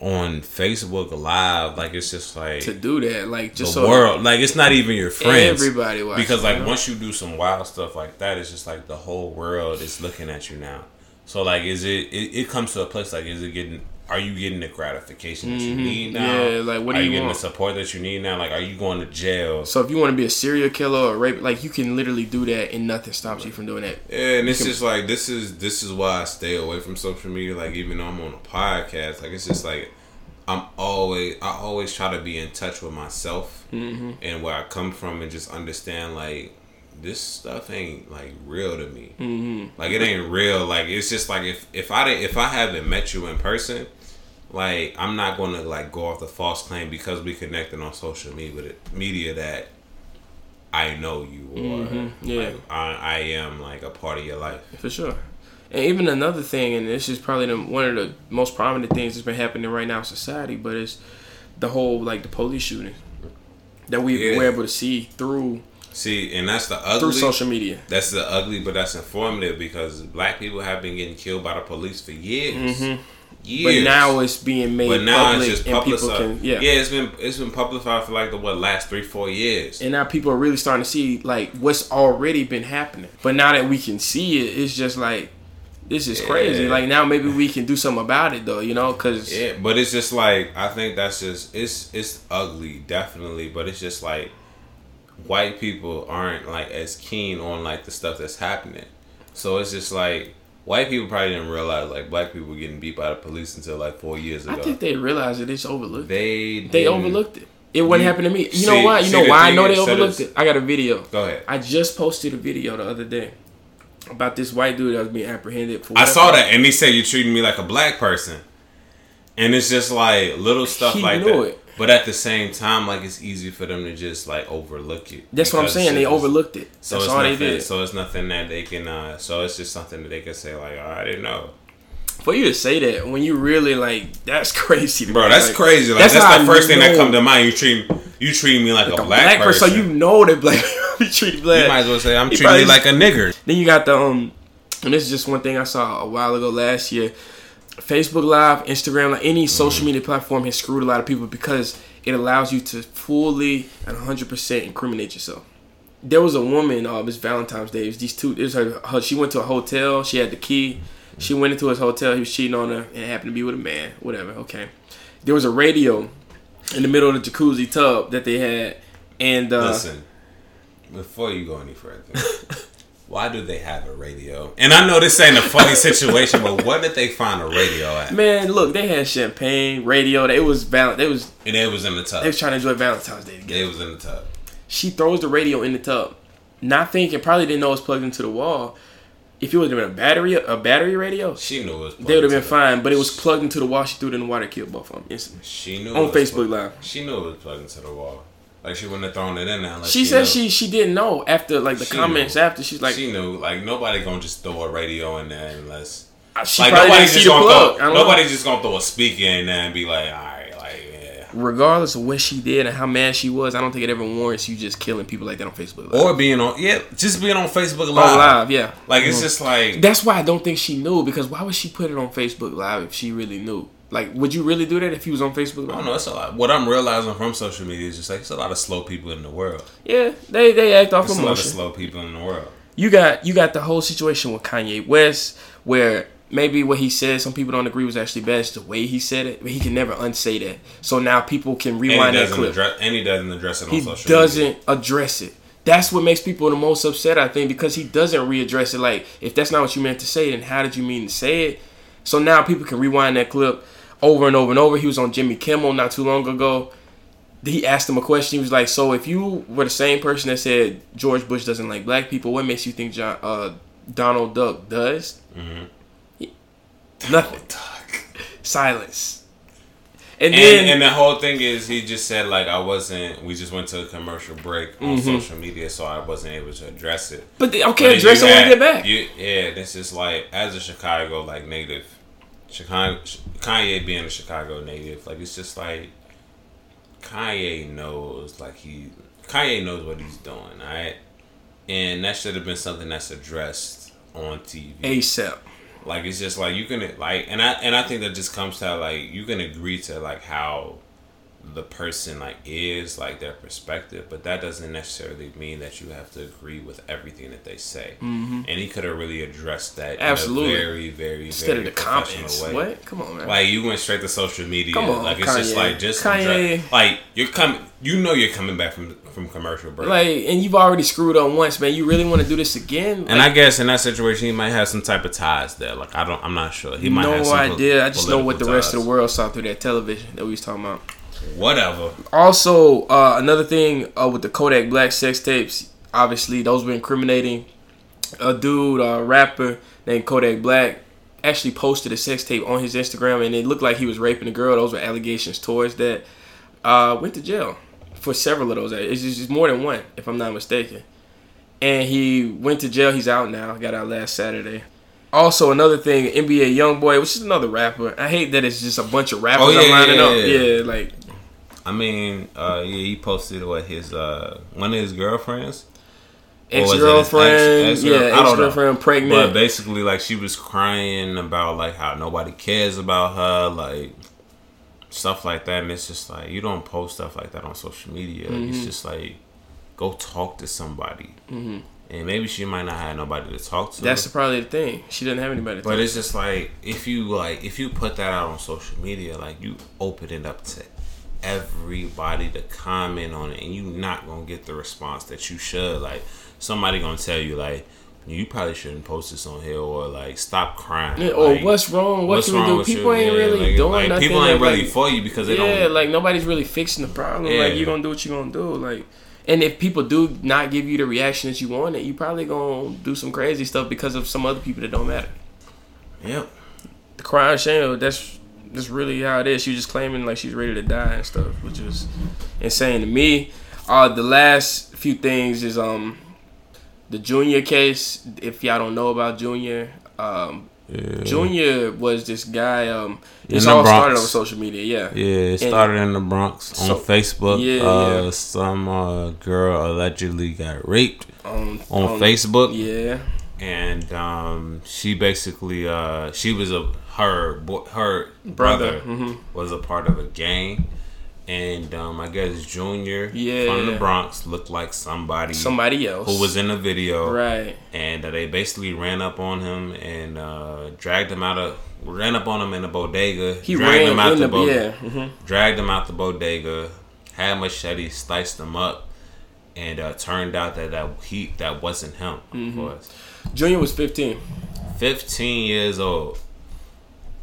on Facebook Live, like it's just like to do that, like the just so world, like it's not even your friends. everybody because like once you do some wild stuff like that, it's just like the whole world is looking at you now. So like, is it? It, it comes to a place like, is it getting? Are you getting the gratification that you need now? Mm-hmm. Yeah, like, what are do you you getting want? the support that you need now? Like, are you going to jail? So if you want to be a serial killer or rape, like you can literally do that, and nothing stops you from doing that. Yeah, and it's just like this is this is why I stay away from social media. Like even though I'm on a podcast, like it's just like I'm always I always try to be in touch with myself Mm-hmm. and where I come from, and just understand like this stuff ain't like real to me. Mm-hmm. Like it ain't real. Like it's just like if if I didn't- if I haven't met you in person, like I'm not gonna like go off the false claim because we connected on social media media that I know you or Mm-hmm. Yeah. like, I, I am like a part of your life. For sure. And even another thing, and this is probably the, one of the most prominent things that's been happening right now in society, but it's the whole like the police shooting that we Yeah. were able to see through See, and that's the ugly through social media. That's the ugly, but that's informative because black people have been getting killed by the police for years. Years. Mm-hmm. But now it's being made But now public, it's just and people publicized. can yeah. yeah, it's been it's been publicized for like the what last three four years. And now people are really starting to see like what's already been happening. But now that we can see it, it's just like this is crazy. Yeah. Like now maybe we can do something about it though, you know? Because Yeah, but it's just like I think that's just it's it's ugly, definitely. But it's just like white people aren't like as keen on like the stuff that's happening. So it's just like white people probably didn't realize like black people were getting beat by the police until like four years ago. I think they realize that it's overlooked. they They overlooked it. It wouldn't happen to me. You see- know why? You know why I know they overlooked it? I got a video. Go ahead. I just posted a video the other day about this white dude that was being apprehended for. I saw that, and he said you're treating me like a black person, and it's just like little stuff He like knew that. it. But at the same time, like it's easy for them to just like overlook it. That's what I'm saying. They overlooked it. So That's it's all nothing, they did. So it's nothing that they can. uh So it's just something that they can say like, oh, I didn't know, For you to say that when you really like, that's [laughs] crazy, bro. me. That's Like, crazy. Like that's, how the first thing that come to mind. You treat you treat me like, a the black, person. So you know that black [laughs] people be treated black. You might as well say I'm treating you like a nigger. Then you got the um, and this is just one thing I saw a while ago last year. Facebook Live, Instagram, like any social media platform has screwed a lot of people because it allows you to fully and 100% incriminate yourself. There was a woman, uh, it's Valentine's Day. It was these two. It was her, her. She went to a hotel. She had the key. She went into his hotel. He was cheating on her, and it happened to be with a man. Whatever. Okay. There was a radio in the middle of the jacuzzi tub that they had, and uh, Listen, before you go any further, [laughs] why do they have a radio? And I know this ain't a funny situation, but where did they find a radio at? man, look, they had champagne, radio. It was val. It was And it was in the tub. they was trying to enjoy Valentine's Day together. It was in the tub. She throws the radio in the tub, not thinking, probably didn't know it was plugged into the wall. If it would have been a battery, a battery radio, She knew it was. they would have been fine. But it was plugged into the wall. She threw it in the water, killed both of them instantly. She knew On it was Facebook plugged- Live. She knew it was plugged into the wall. Like she wouldn't have thrown it in there. She she said she she didn't know after like the She comments knew. after. She's like, she knew. Like nobody gonna just throw a radio in there unless. she like nobody's just gonna plug. Throw. know. Nobody's just gonna throw a speaker in there and be like, all right, like yeah. Regardless of what she did and how mad she was, I don't think it ever warrants you just killing people like that on Facebook. Live. Or being on yeah, just being on Facebook on Live. live, yeah. Like it's mm. just like That's why I don't think she knew because why would she put it on Facebook Live if she really knew? Like, would you really do that if you was on Facebook I Live? don't know. It's a lot. What I'm realizing from social media is just like it's a lot of slow people in the world. Yeah, they they act off There's a lot of slow people in the world. You got you got the whole situation with Kanye West where maybe what he said some people don't agree was actually bad. It's the way he said it, but he can never unsay that. So now people can rewind that clip. address. And he doesn't address it on he doesn't media. address it. That's what makes people the most upset, I think, because he doesn't readdress it. Like, if that's not what you meant to say, then how did you mean to say it? So now people can rewind that clip over and over and over. He was on Jimmy Kimmel not too long ago. He asked him a question. He was like, "So if you were the same person that said George Bush doesn't like black people, what makes you think John, uh, Donald Duck does?" Nothing. Silence. And then And, and the whole thing is, he just said like I wasn't. We just went to a commercial break on Mm-hmm. social media, so I wasn't able to address it. But the, okay, then address it when we get back. You, yeah, this is like as a Chicago like native, Chicago Kanye being a Chicago native, like it's just like Kanye knows like he Kanye knows what he's doing, alright, and that should have been something that's addressed on TV. ASAP. Like it's just like you can like, and I and I think that just comes to like you can agree to like how the person like is like their perspective, but that doesn't necessarily mean that you have to agree with everything that they say. Mm-hmm. And he could have really addressed that Absolutely. in a very, very, Instead very of the comments. way. What? Come on, man. Like you went straight to social media. Come on, like it's just Kanye. like just Kanye. address- like you're coming. You know you're coming back from from commercial break. Like, and you've already screwed up once, man. You really want to do this again? and I guess in that situation, he might have some type of ties there. Like I don't, I'm not sure. He might have no idea. I just know what the political rest of the world saw through that television that we was talking about. Whatever. Also, uh, another thing uh, with the Kodak Black sex tapes, obviously those were incriminating. A dude, a rapper named Kodak Black, actually posted a sex tape on his Instagram, and it looked like he was raping a girl. Those were allegations towards that. Uh, went to jail for several of those. It's just more than one, if I'm not mistaken. And he went to jail. He's out now. Got out last Saturday. Also, another thing, NBA YoungBoy, which is another rapper. I hate that it's just a bunch of rappers Oh, yeah, I'm lining yeah, up. yeah. Yeah, like I mean, uh, yeah, he posted what his uh one of his girlfriends. Ex girlfriend, ex- ex-girl- I yeah, ex girlfriend pregnant. But basically, like she was crying about like how nobody cares about her, like stuff like that. And it's just like you don't post stuff like that on social media. Mm-hmm. It's just like go talk to somebody, and maybe she might not have nobody to talk to. That's probably the thing. She doesn't have anybody. To But it's just like if you like if you put that out on social media, like you open it up to everybody to comment on it, and you not gonna get the response that you should. Like somebody gonna tell you like you probably shouldn't post this on here or like stop crying. Yeah, or Like, what's wrong? What what's can we wrong do? with People you? ain't Yeah, really like- doing like, nothing. People ain't really for you because they yeah, don't. like nobody's really fixing the problem. Yeah. Like you're gonna do what you're gonna do. Like And if people do not give you the reaction that you wanted, you probably gonna do some crazy stuff because of some other people that don't matter. Yep. The crying shame, that's that's really how it is. She's just claiming like she's ready to die and stuff, which is insane to me. Uh, the last few things is um the Junior case. If y'all don't know about Junior, um, Yeah. Junior was this guy. Um, In it's the all started on social media. Yeah, Yeah, it And- started in the Bronx on So- Facebook. Yeah, uh, yeah. Some uh, girl allegedly got raped on on Facebook, Yeah, and um, she basically uh, she was a her her Brother, brother, mhm. was a part of a gang, and um, I guess Junior Yeah. from the Bronx looked like somebody somebody else who was in the video, right. and uh, they basically ran up on him and uh, dragged him out of ran up on him in the bodega. He dragged ran him out the, the bo- yeah. hmm dragged him out the bodega, had machete, sliced him up, and uh, turned out that that he that wasn't him. Mm-hmm. Of course, Junior was 15. fifteen years old.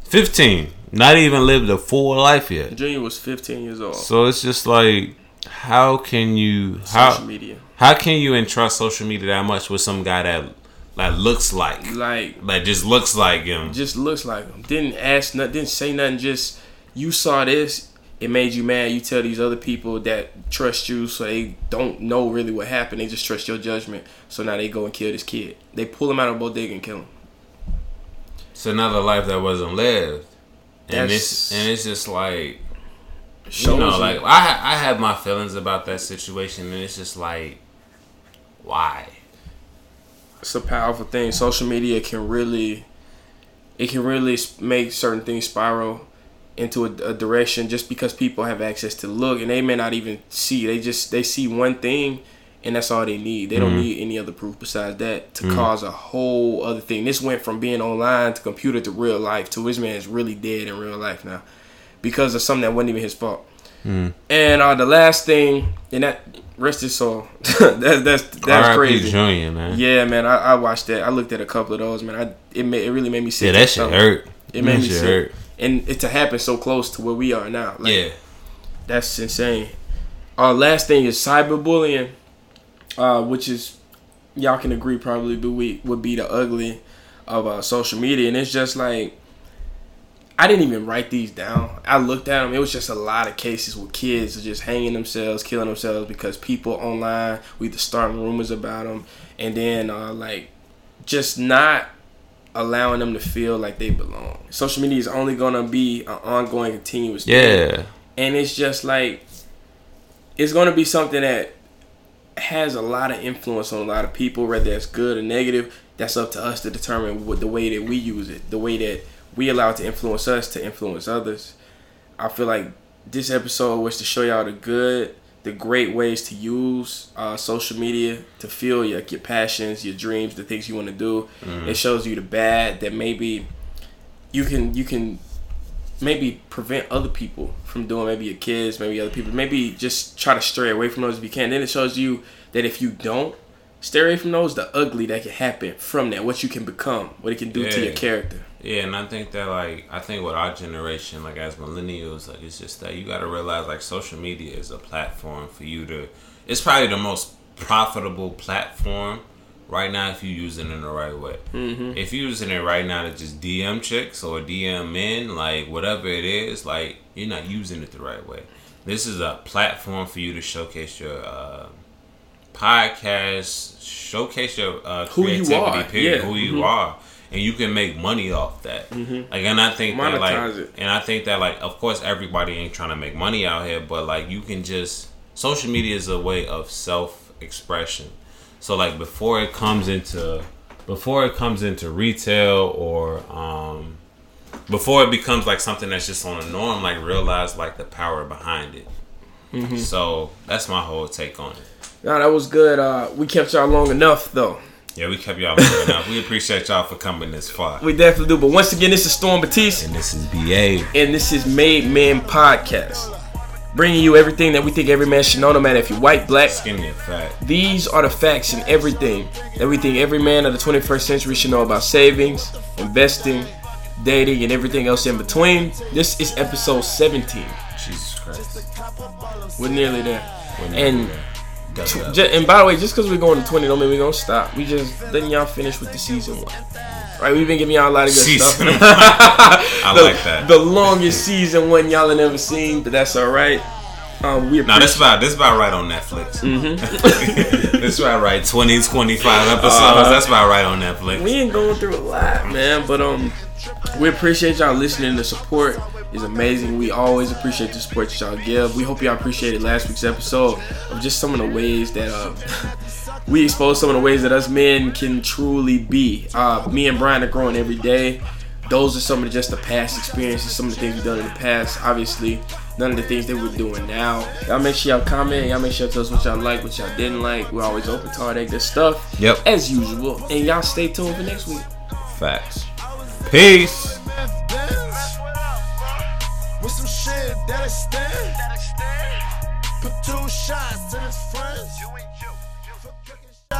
Fifteen, not even lived a full life yet. Junior was 15 years old. So it's just like, how can you social how media, How can you entrust social media that much with some guy that like looks like like like just looks like him? just looks like him. Didn't ask nothing. Didn't say nothing. Just you saw this. It made you mad. You tell these other people that trust you, so they don't know really what happened. They just trust your judgment. So now they go and kill this kid. They pull him out of a bodega and kill him. It's another life that wasn't lived, and That's- it's and it's just like Shows you know, you- like I I have my feelings about that situation, and it's just like, why? it's a powerful thing. Social media can really, it can really make certain things spiral into a, a direction just because people have access to look and they may not even see. They just they see one thing and that's all they need. They don't mm-hmm. need any other proof besides that to mm-hmm. cause a whole other thing. This went from being online to computer to real life to this man is really dead in real life now because of something that wasn't even his fault. Mm-hmm. And uh, the last thing, and that rest his soul. [laughs] that's that's that's R.I.P. crazy. Junior, man. Yeah, man, I, I watched that. I looked at a couple of those, man. I it made, it really made me sick. Yeah, that shit stomach. hurt. It made That me sick, hurt. and it to happen so close to where we are now. Like, yeah, that's insane. Our last thing is cyberbullying, uh, which is y'all can agree probably would be, would be the ugly of uh, social media, and it's just like I didn't even write these down. I looked at them. It was just a lot of cases with kids just hanging themselves, killing themselves because people online we either starting rumors about them, and then uh, like just not allowing them to feel like they belong. Social media is only gonna be an ongoing, continuous. thing Yeah. and it's just like it's going to be something that has a lot of influence on a lot of people whether that's good or negative that's up to us to determine what the way that we use it the way that we allow it to influence us to influence others. I feel like this episode was to show y'all the good the great ways to use uh, social media to feel your, your passions your dreams the things you want to do. It shows you the bad that maybe you can you can maybe prevent other people from doing maybe your kids maybe other people maybe just try to stray away from those if you can then it shows you that if you don't stay away from those the ugly that can happen from that what you can become what it can do to your character yeah, and I think that like I think with our generation, like as millennials, like it's just that you got to realize like social media is a platform for you to. It's probably the most profitable platform right now if you use it in the right way. Mm-hmm. If you're using it right now to just DM chicks or DM men, like whatever it is, like you're not using it the right way. This is a platform for you to showcase your uh, podcast, showcase your uh, Who you creativity, are, period, yeah. who you Mhm. are, and you can make money off that. Like, and I think that like, it. and I think that like, of course, everybody ain't trying to make money out here, but like, you can just social media is a way of self expression. So like, before it comes into before it comes into retail or um before it becomes like something that's just on a norm, like realize like the power behind it. Mm-hmm. So that's my whole take on it. no that was good uh we kept y'all long enough though Yeah, we kept y'all long enough. We appreciate y'all for coming this far. we definitely do but once again this is storm batiste And this is BA. and this is made men podcast bringing you everything that we think every man should know no matter if you're white black Skinny and fat. These are the facts and everything that we think every man of the 21st century should know about savings, investing, dating, and everything else in between. This is episode 17. Jesus Christ. We're nearly there. We're nearly And there. Up. And by the way, just because we're going to 20 don't mean we're going to stop. We just letting y'all finish with the season one. Right? We've been giving y'all a lot of good Season stuff. [laughs] I the, like that. The longest season one y'all have ever seen, but that's all right. Um, we No, this about this about right on Netflix. Mm-hmm. [laughs] this about right. 20, 25 episodes. Uh-huh. that's about right on Netflix. we ain't going through a lot, man. But um, we appreciate y'all listening. The support is amazing. We always appreciate the support that y'all give. We hope y'all appreciated last week's episode of just some of the ways that uh, [laughs] we expose some of the ways that us men can truly be. Uh, me and Brian are growing every day. Those are some of the, just the past experiences, some of the things we've done in the past. Obviously, none of the things that we're doing now. Y'all make sure y'all comment. Y'all make sure y'all tell us what y'all like, what y'all didn't like. We're always open to all that good stuff. Yep. As usual. And y'all stay tuned for next week. Facts. Peace. With some shit that extend. Put two shots in his front.